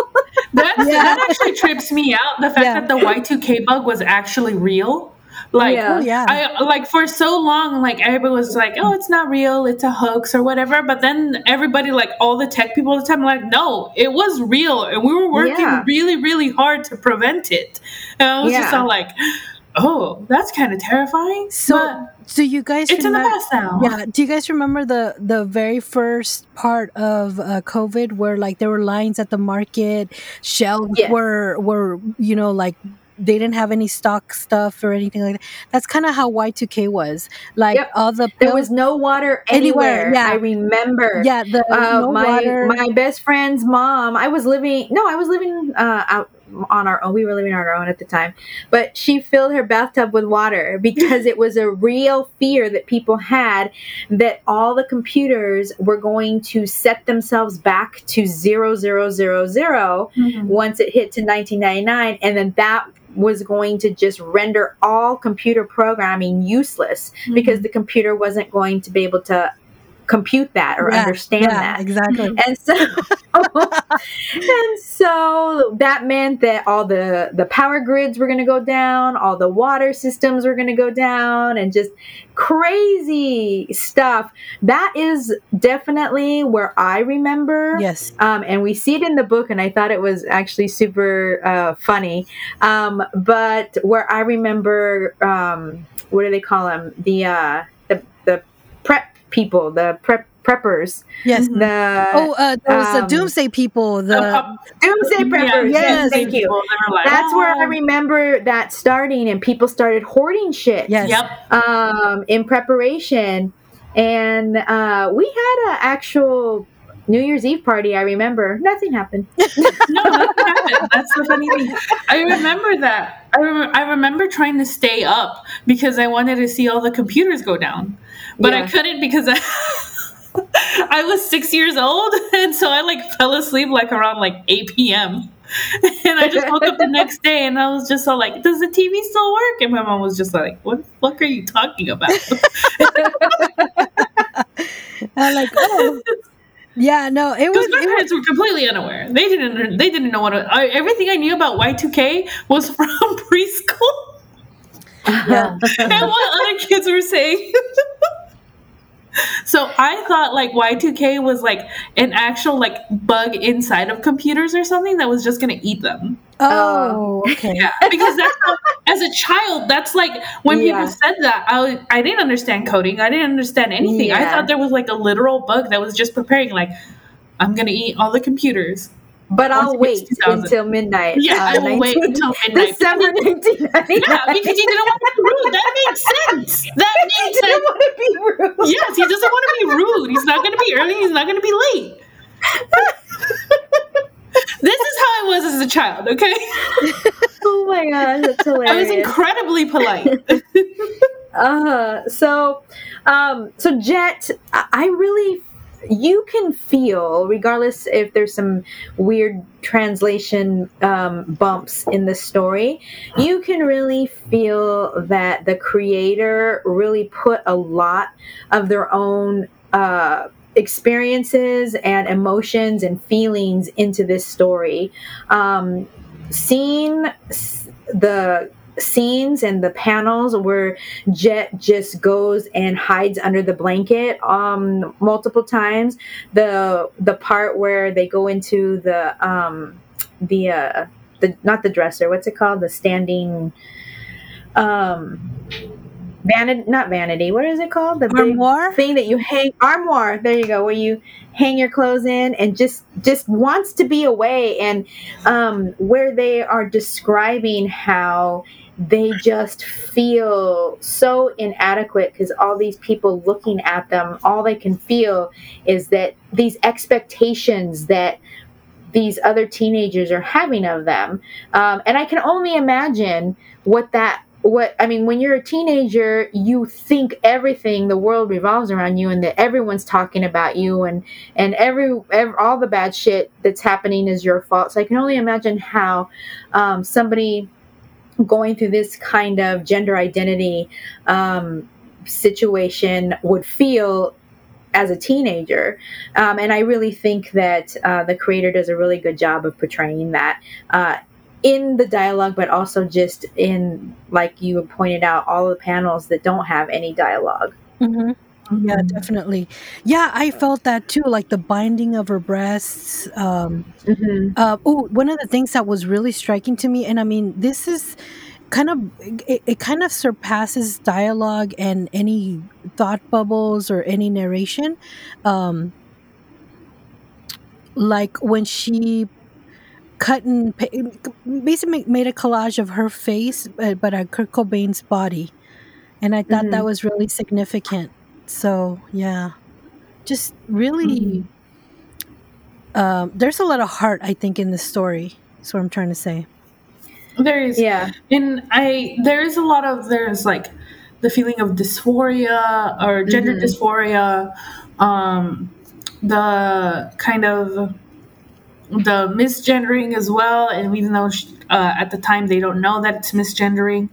yeah. That actually trips me out. The fact yeah. that the Y two K bug was actually real. Like, yeah. Oh, yeah. I like for so long, like everybody was like, "Oh, it's not real; it's a hoax or whatever." But then everybody, like all the tech people, all the time, like, "No, it was real, and we were working yeah. really, really hard to prevent it." And I was just all like, oh, that's kind of terrifying. So, do you guys? It's remember, in the past now. Yeah. Do you guys remember the the very first part of uh, COVID where like there were lines at the market, shelves yes. were were you know like they didn't have any stock stuff or anything like that. That's kind of how Y2K was. Like yep. all the there was no water anywhere. anywhere. Yeah, I remember. Yeah, the uh, no my water. my best friend's mom. I was living. No, I was living uh, out on our own. We were living on our own at the time, but she filled her bathtub with water because it was a real fear that people had that all the computers were going to set themselves back to zero zero zero zero mm-hmm. once it hit to 1999, and then that was going to just render all computer programming useless mm-hmm. because the computer wasn't going to be able to compute that or yeah, understand yeah, that. exactly. And so and so that meant that all the the power grids were going to go down all the water systems were going to go down and just crazy stuff. That is definitely where i remember yes. um, and we see it in the book and i thought it was actually super uh, funny. Um, but where i remember um, what do they call them the uh, the the prep people, the prep preppers. Yes. The oh, uh, those um, the doomsday people. The, the doomsday preppers. Yeah, yes, thank you. Like, That's oh. where I oh. remember that starting, and people started hoarding shit. Yes. Yep. Um, in preparation, and uh, we had an actual New Year's Eve party, I remember. Nothing happened. no, nothing happened. That's the funny thing. I remember that. I, rem- I remember trying to stay up because I wanted to see all the computers go down, but yeah. I couldn't because I. I was six years old, and so I like fell asleep like around like 8 p.m. and I just woke up the next day and I was just all like, Does the TV still work? And my mom was just like, What the fuck are you talking about? I'm like, oh. Yeah, no, it was. My it parents was, were completely unaware. They didn't. They didn't know what. I, everything I knew about Y two K was from preschool. Yeah. and what other kids were saying. So I thought like Y2K was like an actual like bug inside of computers or something that was just gonna eat them. Oh, oh okay. Yeah, because that's how, as a child, that's like when yeah. people said that, I I didn't understand coding. I didn't understand anything. Yeah. I thought there was like a literal bug that was just preparing like I'm gonna eat all the computers. But I'll wait until midnight. Yeah, uh, I will 19, wait until midnight. December 1999. Yeah, because he didn't want to be rude. That makes sense. That makes he sense. want to be rude. Yes, he doesn't want to be rude. He's not going to be early. He's not going to be late. this is how I was as a child, okay? oh my gosh, that's hilarious. I was incredibly polite. uh so um so Jet, I really you can feel, regardless if there's some weird translation um, bumps in the story, you can really feel that the creator really put a lot of their own. Uh, experiences and emotions and feelings into this story. Um, seeing the scenes and the panels where Jet just goes and hides under the blanket um multiple times. The the part where they go into the um the uh the not the dresser, what's it called? The standing um vanity not vanity what is it called the armoire thing that you hang armoire there you go where you hang your clothes in and just just wants to be away and um where they are describing how they just feel so inadequate because all these people looking at them, all they can feel is that these expectations that these other teenagers are having of them. Um, and I can only imagine what that what I mean when you're a teenager you think everything the world revolves around you and that everyone's talking about you and and every, every all the bad shit that's happening is your fault so I can only imagine how um, somebody going through this kind of gender identity um, situation would feel as a teenager. Um, and I really think that uh, the creator does a really good job of portraying that. Uh, in the dialogue, but also just in, like you pointed out, all the panels that don't have any dialog mm-hmm. Mm-hmm. Yeah, definitely. Yeah, I felt that too, like the binding of her breasts. Um, mm-hmm. uh, oh, one of the things that was really striking to me, and I mean, this is kind of it, it kind of surpasses dialogue and any thought bubbles or any narration. Um, like when she cut and basically made a collage of her face, but, but a Kurt Cobain's body, and I thought mm-hmm. that was really significant. So yeah, just really, mm-hmm. um, there's a lot of heart I think in the story. That's what I'm trying to say. There is, yeah, and I there is a lot of there's like the feeling of dysphoria or gender mm-hmm. dysphoria, um, the kind of the misgendering as well. And even though she, uh, at the time they don't know that it's misgendering,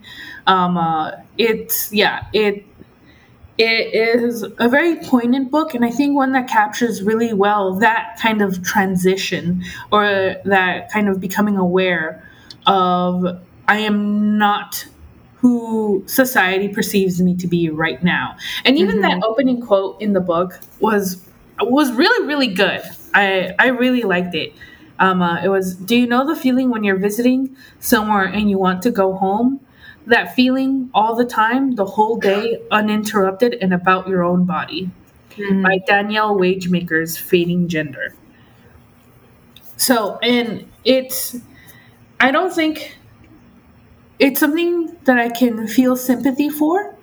um, uh, it's yeah, it it is a very poignant book, and I think one that captures really well that kind of transition or that kind of becoming aware of I am not who society perceives me to be right now. And even mm-hmm. that opening quote in the book was was really really good. I I really liked it. Um, uh, it was, "Do you know the feeling when you're visiting somewhere and you want to go home?" That feeling all the time, the whole day, uninterrupted, and about your own body. Mm-hmm. By Danielle Wagemaker's Fading Gender. So, and it's, I don't think it's something that I can feel sympathy for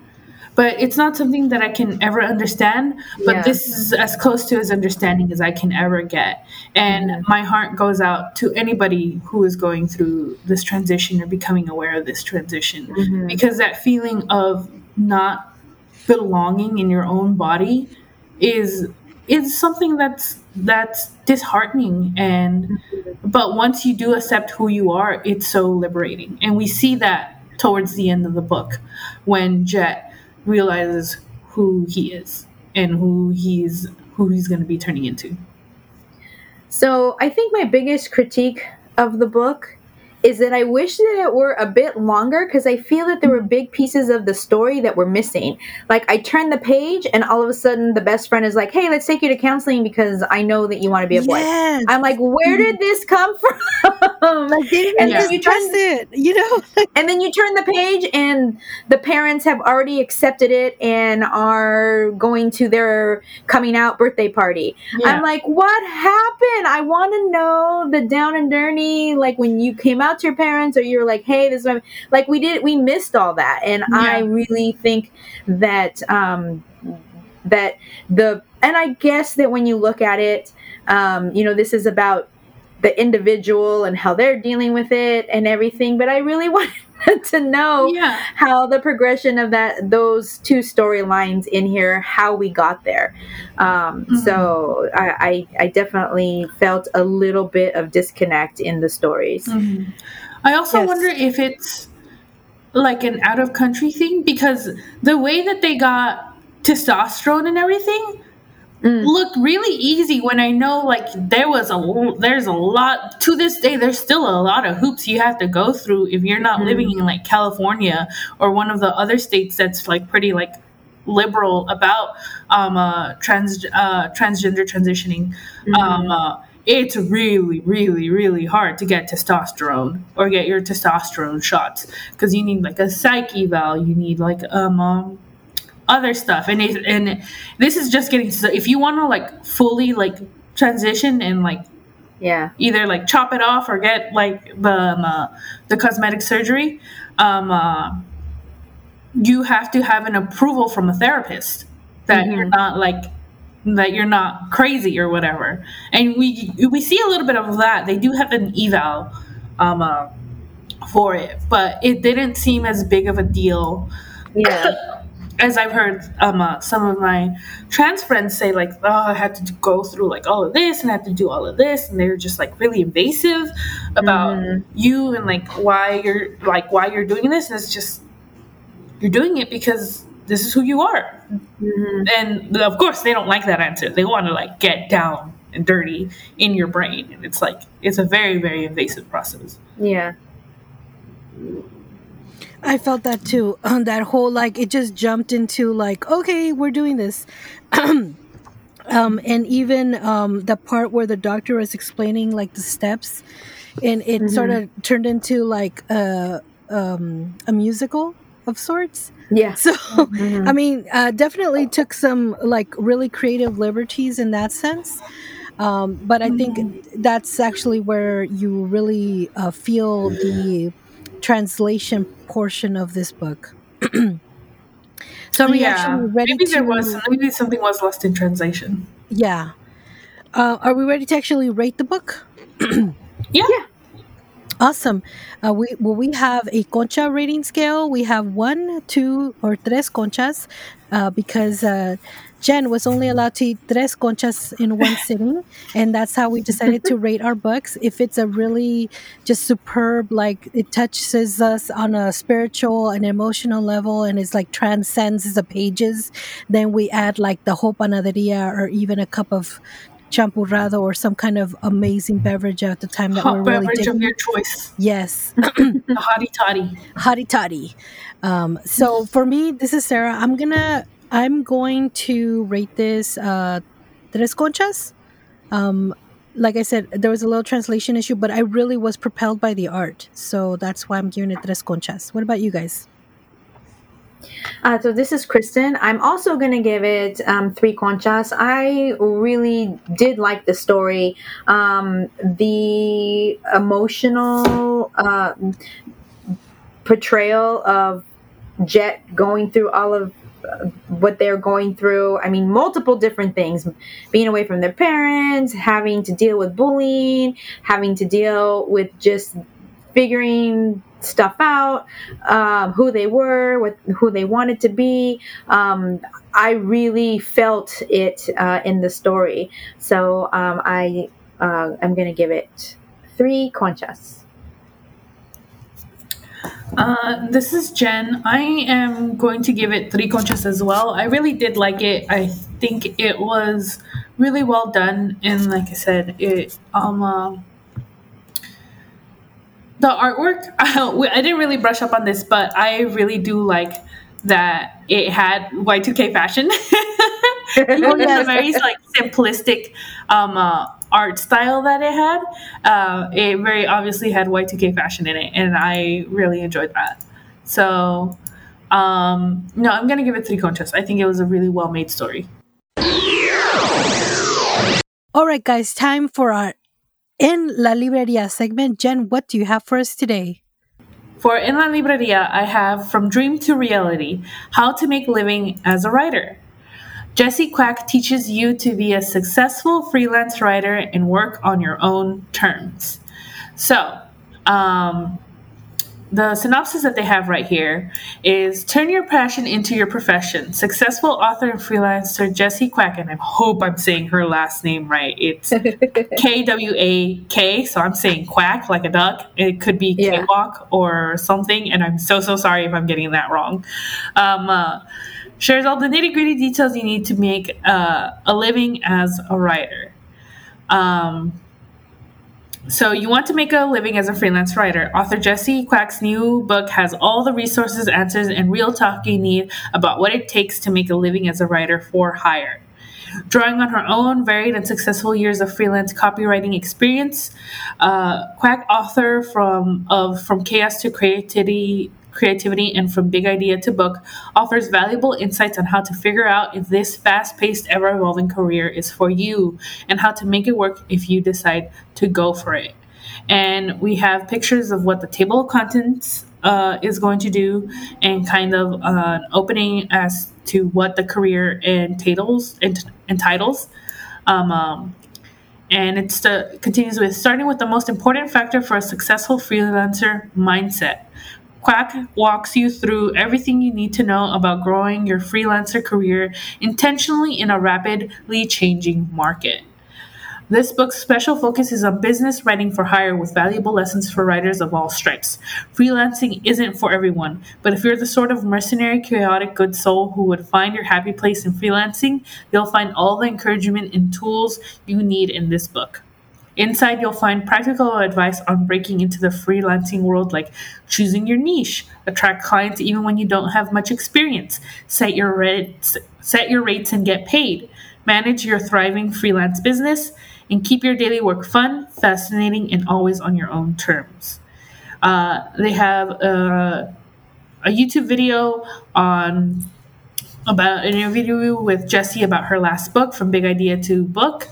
but it's not something that I can ever understand. But yeah. this is as close to as understanding as I can ever get. And mm-hmm. my heart goes out to anybody who is going through this transition or becoming aware of this transition. Mm-hmm. Because that feeling of not belonging in your own body is it's something that's that's disheartening and but once you do accept who you are it's so liberating and we see that towards the end of the book when jet realizes who he is and who he's who he's going to be turning into. So i think my biggest critique of the book is that I wish that it were a bit longer because I feel that there were big pieces of the story that were missing. Like I turned the page and all of a sudden the best friend is like, "Hey, let's take you to counseling because I know that you want to be a boy." Yes. I'm like, "Where did mm. this come from?" like, and then you turn it, you know. and then you turn the page and the parents have already accepted it and are going to their coming out birthday party. Yeah. I'm like, "What happened? I want to know the down and dirty like when you came out out to your parents or you're like, hey, this is my, like we did, we missed all that. And yeah. I really think that, um, that the, and I guess that when you look at it, um, you know, this is about the individual and how they're dealing with it and everything. But I really want to know yeah. how the progression of that those two storylines in here, how we got there. Um, mm-hmm. So I, I, I, definitely felt a little bit of disconnect in the stories. Mm-hmm. I also yes. wonder if it's like an out of country thing because the way that they got testosterone and everything mm. looked really easy when I know like there was a there's a lot to this day there's still a lot of hoops you have to go through if you're not mm. living in like California or one of the other states that's like pretty like liberal about um uh trans uh transgender transitioning mm. um uh, it's really really really hard to get testosterone or get your testosterone shots because you need like a psych eval you need like um, um other stuff. And it, and this is just getting if you want to like fully like transition and like yeah. either like chop it off or get like the um, uh, the cosmetic surgery um uh, you have to have an approval from a therapist that mm-hmm. you're not like that you're not crazy or whatever. And we we see a little bit of that. They do have an eval um uh, for it but it didn't seem as big of a deal. Yeah as I've heard um, uh, some of my trans friends say, like, oh, I had to go through like all of this and I had to do all of this, and they're just like really invasive about mm. you and like why you're like why you're doing this, and it's just you're doing it because this is who you are, mm-hmm. and of course they don't like that answer. They want to like get down and dirty in your brain, and it's like it's a very very invasive process. Yeah. I felt that too. Um, that whole like it just jumped into like okay, we're doing this. um, and even um, the part where the doctor was explaining like the steps, and it mm-hmm. sort of turned into like a um, a musical of sorts. Yeah. So, mm-hmm. I mean, uh, definitely took some like really creative liberties in that sense. Um, but I think mm-hmm. that's actually where you really uh, feel the translation portion of this book. so are we yeah. actually ready maybe there was maybe something was lost in translation. Yeah. Uh, are we ready to actually rate the book? yeah. yeah. Awesome. Uh, we well, we have a concha rating scale. We have one, two, or tres conchas, uh, because uh, Jen was only allowed to eat tres conchas in one sitting, and that's how we decided to rate our books. If it's a really just superb, like it touches us on a spiritual and emotional level, and it's like transcends the pages, then we add like the whole panaderia or even a cup of champurrado or some kind of amazing beverage at the time that Hot we're really beverage of your choice. Yes, hottie toddy. Hottie toddy. Um, so for me, this is Sarah. I'm gonna I'm going to rate this uh, tres conchas. Um, like I said, there was a little translation issue, but I really was propelled by the art, so that's why I'm giving it tres conchas. What about you guys? Uh, so this is Kristen. I'm also going to give it um, three conchas. I really did like the story. Um, the emotional uh, portrayal of Jet going through all of what they're going through. I mean, multiple different things being away from their parents, having to deal with bullying, having to deal with just figuring stuff out, um, who they were, what, who they wanted to be. Um, I really felt it uh, in the story. So um, I uh, I'm gonna give it three conchas. Uh, this is Jen. I am going to give it three conchas as well. I really did like it. I think it was really well done, and like I said, it um uh, the artwork. I didn't really brush up on this, but I really do like that it had Y2K fashion. Even oh, yes. the very like simplistic um, uh, art style that it had, uh, it very obviously had Y2K fashion in it, and I really enjoyed that. So, um, no, I'm gonna give it three conchas. I think it was a really well made story. All right, guys, time for our in La Libreria segment. Jen, what do you have for us today? For In La Libreria, I have From Dream to Reality How to Make Living as a Writer. Jessie Kwak teaches you to be a successful freelance writer and work on your own terms. So, um, the synopsis that they have right here is turn your passion into your profession. Successful author and freelancer Jessie Kwak, and I hope I'm saying her last name right. It's K W A K, so I'm saying quack like a duck. It could be yeah. K-walk or something, and I'm so so sorry if I'm getting that wrong. Um, uh, shares all the nitty gritty details you need to make uh, a living as a writer. Um, so, you want to make a living as a freelance writer. Author Jessie Kwak's new book has all the resources, answers, and real talk you need about what it takes to make a living as a writer for hire. Drawing on her own varied and successful years of freelance copywriting experience, uh, Kwak, author from of From Chaos to Creativity, creativity, and from big idea to book, offers valuable insights on how to figure out if this fast paced, ever evolving career is for you and how to make it work if you decide to go for it. And we have pictures of what the table of contents uh, is going to do and kind of uh, an opening as to what the career entitles. entitles. Um, um, and it continues with starting with the most important factor for a successful freelancer mindset. Kwak walks you through everything you need to know about growing your freelancer career intentionally in a rapidly changing market. This book's special focus is on business writing for hire with valuable lessons for writers of all stripes. Freelancing isn't for everyone, but if you're the sort of mercenary, chaotic, good soul who would find your happy place in freelancing, you'll find all the encouragement and tools you need in this book. Inside, you'll find practical advice on breaking into the freelancing world, like choosing your niche, attract clients even when you don't have much experience, set your rates, set your rates and get paid, manage your thriving freelance business, and keep your daily work fun, fascinating, and always on your own terms. Uh, they have a, a YouTube video on about an interview with Jessie about her last book, from big idea to book.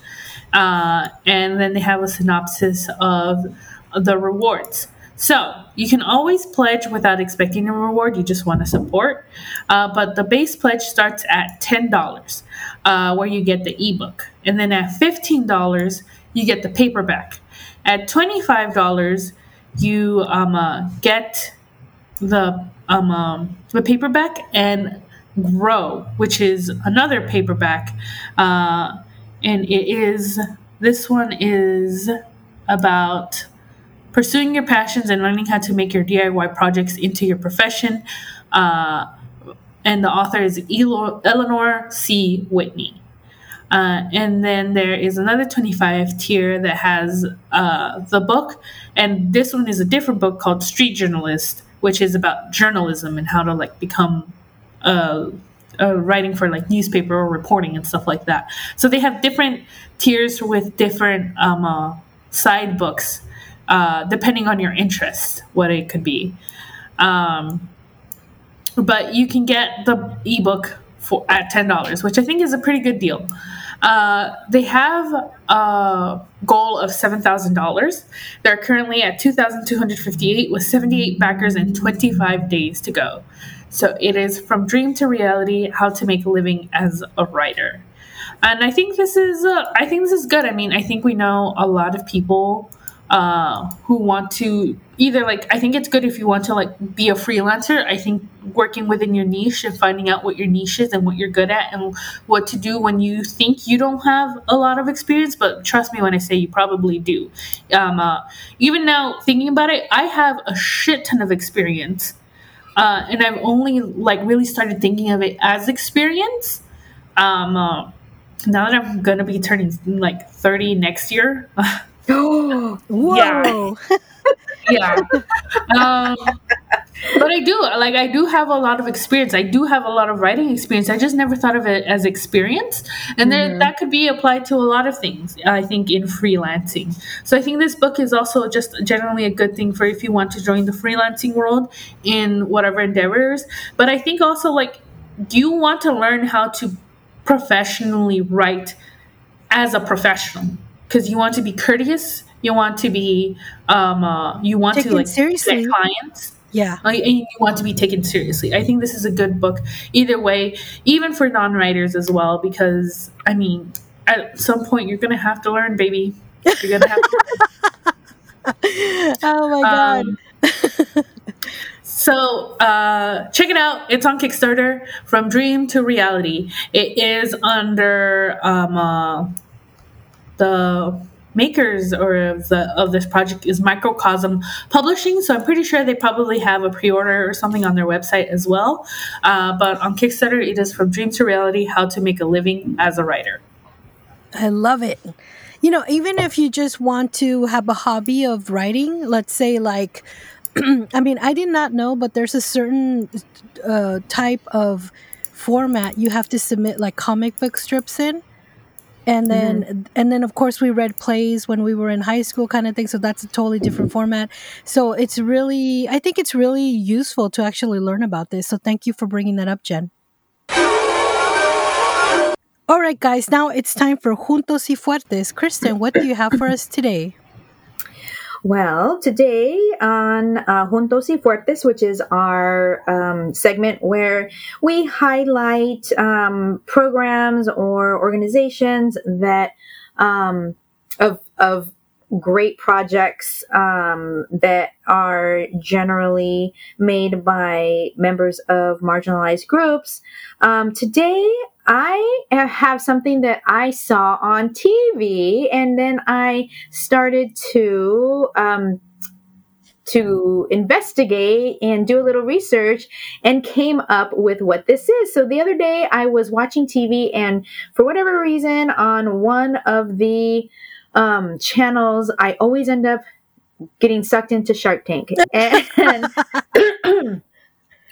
Uh, and then they have a synopsis of the rewards. So you can always pledge without expecting a reward. You just want to support. Uh, but the base pledge starts at $10, uh, where you get the ebook. And then at $15, you get the paperback. At $25, you um, uh, get the um, um, the paperback and Grow, which is another paperback uh, and it is this one is about pursuing your passions and learning how to make your DIY projects into your profession. Uh, and the author is Eleanor C. Whitney. Uh, and then there is another 25 tier that has uh, the book, and this one is a different book called Street Journalist, which is about journalism and how to like become a uh, writing for like newspaper or reporting and stuff like that. So they have different tiers with different um, uh, side books, uh, depending on your interest, what it could be. Um, but you can get the ebook for at ten dollars, which I think is a pretty good deal. Uh, they have a goal of seven thousand dollars. They're currently at two thousand two hundred fifty-eight with seventy-eight backers and twenty-five days to go. So it is from dream to reality: how to make a living as a writer. And I think this is uh, I think this is good. I mean, I think we know a lot of people uh, who want to either like I think it's good if you want to like be a freelancer. I think working within your niche and finding out what your niche is and what you're good at and what to do when you think you don't have a lot of experience. But trust me when I say you probably do. Um, uh, even now thinking about it, I have a shit ton of experience, uh, and I've only like really started thinking of it as experience. Um, uh, now that I'm gonna be turning like 30 next year. Oh, whoa. Yeah. yeah. Um, but I do like I do have a lot of experience. I do have a lot of writing experience. I just never thought of it as experience, and then mm-hmm. that could be applied to a lot of things. I think in freelancing. So I think this book is also just generally a good thing for if you want to join the freelancing world in whatever endeavors. But I think also like, do you want to learn how to professionally write as a professional? Because you want to be courteous you want to be um, uh, you want taken to like seriously. clients yeah and you want to be taken seriously i think this is a good book either way even for non-writers as well because i mean at some point you're gonna have to learn baby you're gonna have to oh my god um, so uh, check it out. It's on Kickstarter. From dream to reality. It is under um, uh, the makers or of the of this project is Microcosm Publishing. So I'm pretty sure they probably have a pre-order or something on their website as well. Uh, but on Kickstarter, it is from dream to reality: how to make a living as a writer. I love it. You know, even if you just want to have a hobby of writing, let's say like. I mean, I did not know, but there's a certain uh, type of format you have to submit like comic book strips in and then mm-hmm. and then of course we read plays when we were in high school kind of thing so that's a totally different format. So it's really i think it's really useful to actually learn about this so thank you for bringing that up jen. All right guys now it's time for juntos y fuertes. Kristen what do you have for us today well, today on uh, Juntos y Fuertes, which is our um, segment where we highlight um, programs or organizations that um, of of great projects um, that are generally made by members of marginalized groups. Um, today, I have something that I saw on TV, and then I started to um, to investigate and do a little research and came up with what this is. So the other day I was watching TV, and for whatever reason, on one of the um, channels, I always end up getting sucked into Shark Tank. And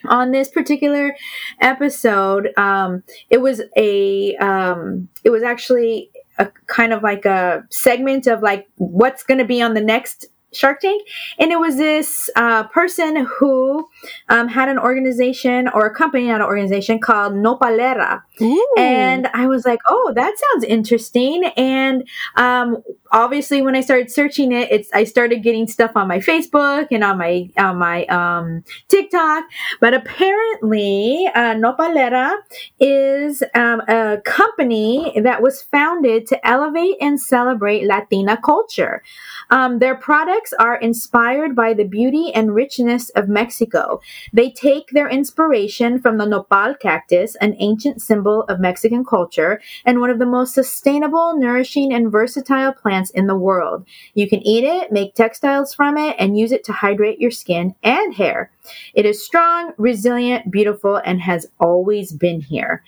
on this particular episode, um, it was a, um, it was actually a kind of like a segment of like what's going to be on the next Shark Tank, and it was this uh, person who um, had an organization or a company, not an organization called Nopalera, Ooh. and I was like, "Oh, that sounds interesting." And um, obviously, when I started searching it, it's I started getting stuff on my Facebook and on my on my um, TikTok. But apparently, uh, Nopalera is um, a company that was founded to elevate and celebrate Latina culture. Um, their products are inspired by the beauty and richness of Mexico. They take their inspiration from the nopal cactus, an ancient symbol of Mexican culture and one of the most sustainable, nourishing, and versatile plants in the world. You can eat it, make textiles from it, and use it to hydrate your skin and hair. It is strong, resilient, beautiful, and has always been here.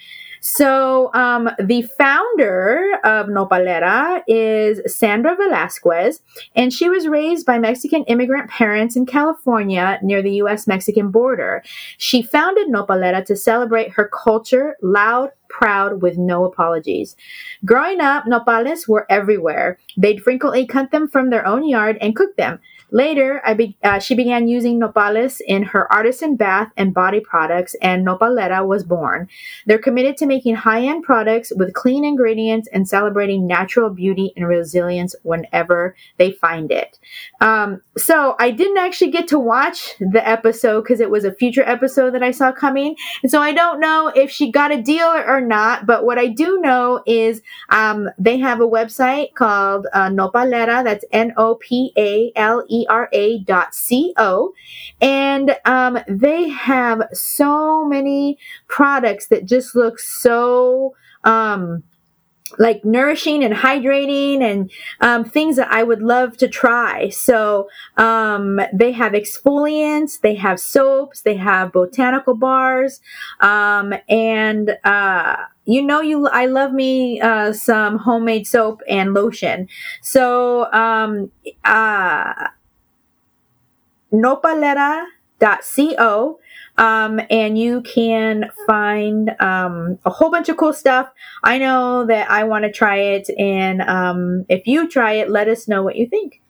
So um, the founder of Nopalera is Sandra Velasquez, and she was raised by Mexican immigrant parents in California near the U.S. Mexican border. She founded Nopalera to celebrate her culture loud, proud, with no apologies. Growing up, nopales were everywhere. They'd frequently cut them from their own yard and cook them. Later, be, uh, she began using nopales in her artisan bath and body products, and Nopalera was born. They're committed to making high end products with clean ingredients and celebrating natural beauty and resilience whenever they find it. Um, so, I didn't actually get to watch the episode because it was a future episode that I saw coming. And so, I don't know if she got a deal or not, but what I do know is um, they have a website called uh, Nopalera, that's N O P A L E R A dot C-O. And um, they have so many products that just look so um, like nourishing and hydrating and um, things that I would love to try. So um, they have exfoliants, they have soaps, they have botanical bars, um, and uh, you know you I love me uh, some homemade soap and lotion. So um, uh, nopalera.co um, and you can find um, a whole bunch of cool stuff. I know that I want to try it, and um, if you try it, let us know what you think.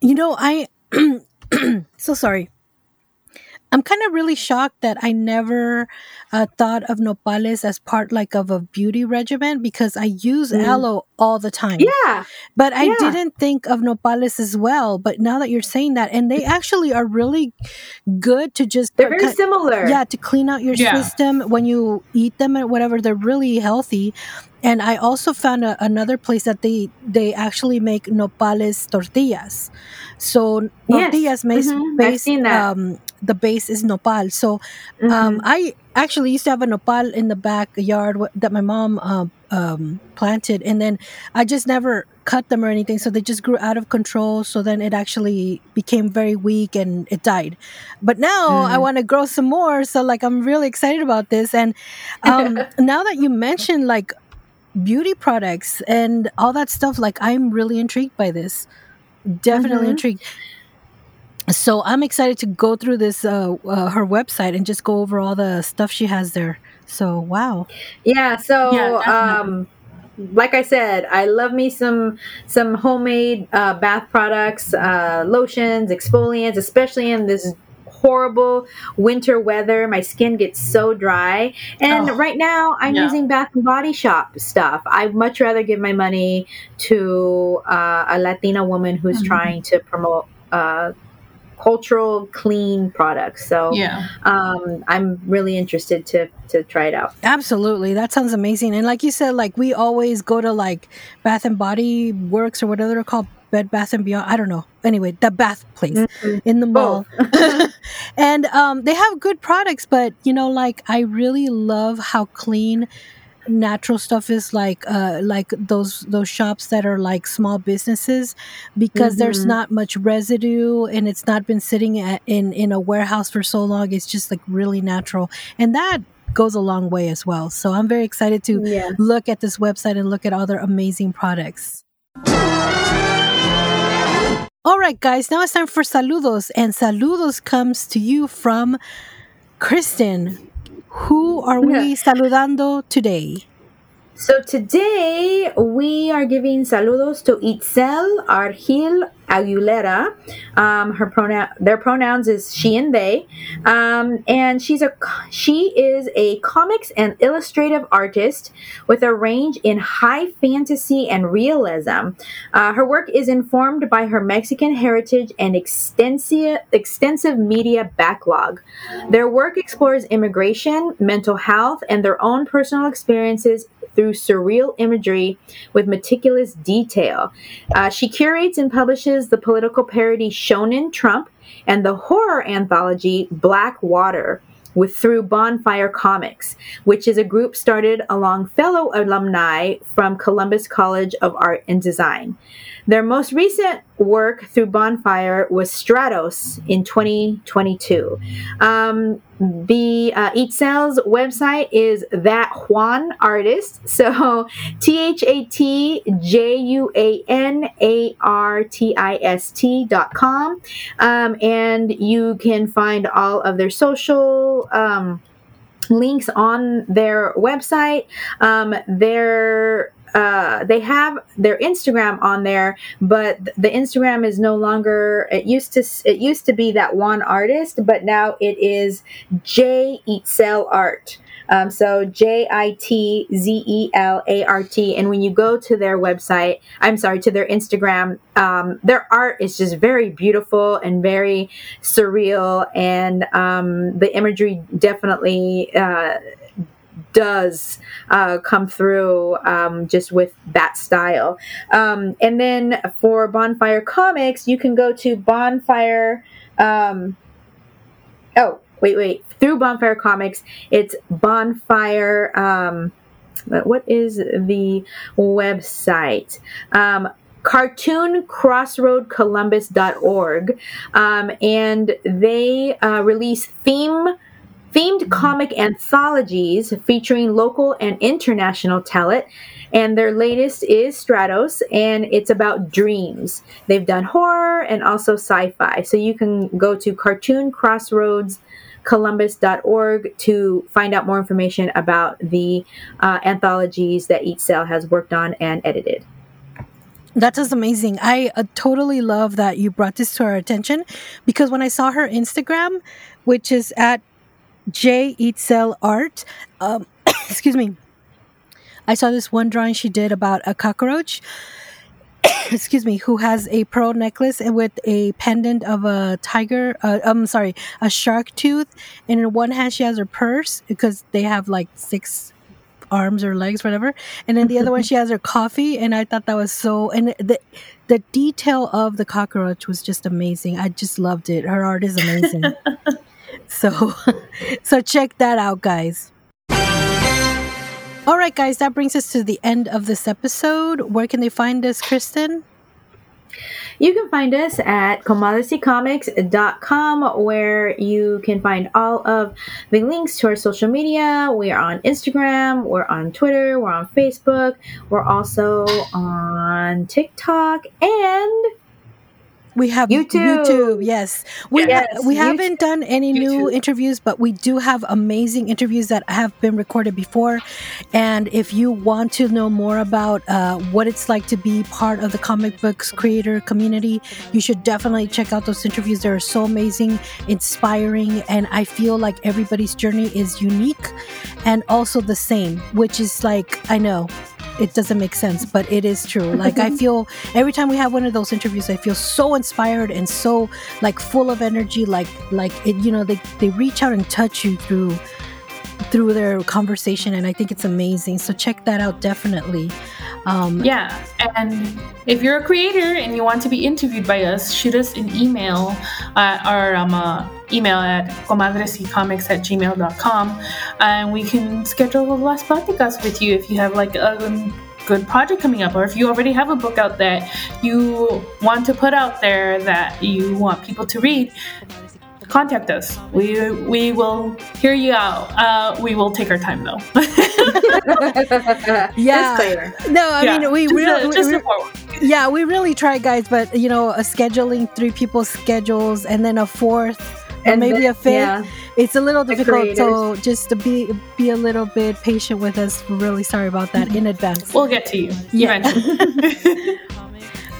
You know, I so sorry. I'm kind of really shocked that I never uh, thought of nopales as part like of a beauty regimen because I use mm. aloe all the time. Yeah. But I yeah. didn't think of nopales as well. But now that you're saying that, and they actually are really good to just. They're very similar. Yeah, to clean out your yeah. system when you eat them and whatever. They're really healthy. And I also found a, another place that they they actually make nopales tortillas. So tortillas yes. mm-hmm. based, um, the base is nopal. So um, mm-hmm. I actually used to have a nopal in the backyard that my mom uh, um, planted, and then I just never cut them or anything. So they just grew out of control. So then it actually became very weak and it died. But now mm. I want to grow some more. So like I'm really excited about this. And um, now that you mentioned like beauty products and all that stuff, like I'm really intrigued by this. Definitely mm-hmm. intrigued so I'm excited to go through this uh, uh, her website and just go over all the stuff she has there. So wow. Yeah. So yeah, um, like I said, I love me some some homemade uh, bath products, uh, lotions, exfoliants, especially in this horrible winter weather. My skin gets so dry. And oh, right now, I'm yeah. using Bath and Body Shop stuff. I'd much rather give my money to uh, a Latina woman who's mm-hmm. trying to promote uh, cultural clean products. So yeah, um, I'm really interested to to try it out. Absolutely, that sounds amazing. And like you said, like we always go to like Bath and Body Works or whatever they're called. Bed Bath and Beyond. I don't know. Anyway, the bath place mm-hmm. in the mall, and um, they have good products. But you know, like I really love how clean natural stuff is like uh like those those shops that are like small businesses because mm-hmm. there's not much residue and it's not been sitting at, in in a warehouse for so long it's just like really natural and that goes a long way as well so i'm very excited to yeah. look at this website and look at other amazing products all right guys now it's time for saludos and saludos comes to you from kristen who are we saludando today? So today we are giving saludos to Itzel Argil Aguilera. Um, her pronoun, their pronouns is she and they, um, and she's a she is a comics and illustrative artist with a range in high fantasy and realism. Uh, her work is informed by her Mexican heritage and extensive extensive media backlog. Their work explores immigration, mental health, and their own personal experiences through surreal imagery with meticulous detail. Uh, she curates and publishes the political parody Shonen Trump and the horror anthology Black Water with through Bonfire Comics, which is a group started along fellow alumni from Columbus College of Art and Design. Their most recent work through Bonfire was Stratos in 2022. Um, the uh, Itzel's website is that Juan artist. So T H A T J U A N A R T I S T dot com. Um, and you can find all of their social. Um, links on their website. Um, their uh, they have their Instagram on there, but the Instagram is no longer. It used to it used to be that one artist, but now it is J Art. Um, so J I T Z E L A R T. And when you go to their website, I'm sorry, to their Instagram, um, their art is just very beautiful and very surreal. And um, the imagery definitely uh, does uh, come through um, just with that style. Um, and then for Bonfire Comics, you can go to Bonfire. Um, oh, wait, wait. Through Bonfire Comics, it's Bonfire. Um, what is the website? Um, cartooncrossroadcolumbus.org um, and they uh, release theme themed comic anthologies featuring local and international talent. And their latest is Stratos, and it's about dreams. They've done horror and also sci fi. So you can go to Cartoon Crossroads columbus.org to find out more information about the uh, anthologies that Itzel has worked on and edited. That is amazing. I uh, totally love that you brought this to our attention because when I saw her Instagram, which is at J Itzel Art. Um, excuse me. I saw this one drawing she did about a cockroach. excuse me, who has a pearl necklace and with a pendant of a tiger. Uh, I'm sorry, a shark tooth, and in one hand she has her purse because they have like six arms or legs, whatever. And then the other one she has her coffee, and I thought that was so. And the the detail of the cockroach was just amazing. I just loved it. Her art is amazing. So, so check that out, guys. All right, guys, that brings us to the end of this episode. Where can they find us, Kristen? You can find us at comadresicomics.com where you can find all of the links to our social media. We are on Instagram, we're on Twitter, we're on Facebook, we're also on TikTok, and we have YouTube. YouTube yes, we yes, we YouTube. haven't done any YouTube. new interviews, but we do have amazing interviews that have been recorded before. And if you want to know more about uh, what it's like to be part of the comic books creator community, you should definitely check out those interviews. They're so amazing, inspiring, and I feel like everybody's journey is unique and also the same, which is like I know it doesn't make sense, but it is true. Like I feel every time we have one of those interviews, I feel so inspired and so like full of energy. Like like it, you know, they they reach out and touch you through through their conversation, and I think it's amazing. So check that out definitely. Um, yeah, and if you're a creator and you want to be interviewed by us, shoot us an email at our um, uh, email at comadresicomics at gmail.com and we can schedule a last podcast with you if you have like a good project coming up or if you already have a book out that you want to put out there that you want people to read contact us. We we will hear you out. Uh, we will take our time though. yeah. No, I yeah. mean we really just we, yeah we really try, guys. But you know, a scheduling three people's schedules and then a fourth. And maybe a fifth. Yeah. It's a little difficult, so just to be be a little bit patient with us. We're really sorry about that in advance. We'll get to you yeah.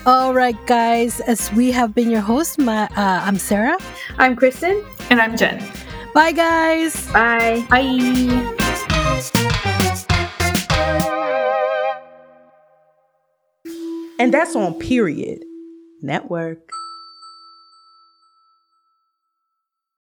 eventually. All right, guys, as we have been your host, my, uh, I'm Sarah. I'm Kristen. And I'm Jen. Bye, guys. Bye. Bye. And that's on Period Network.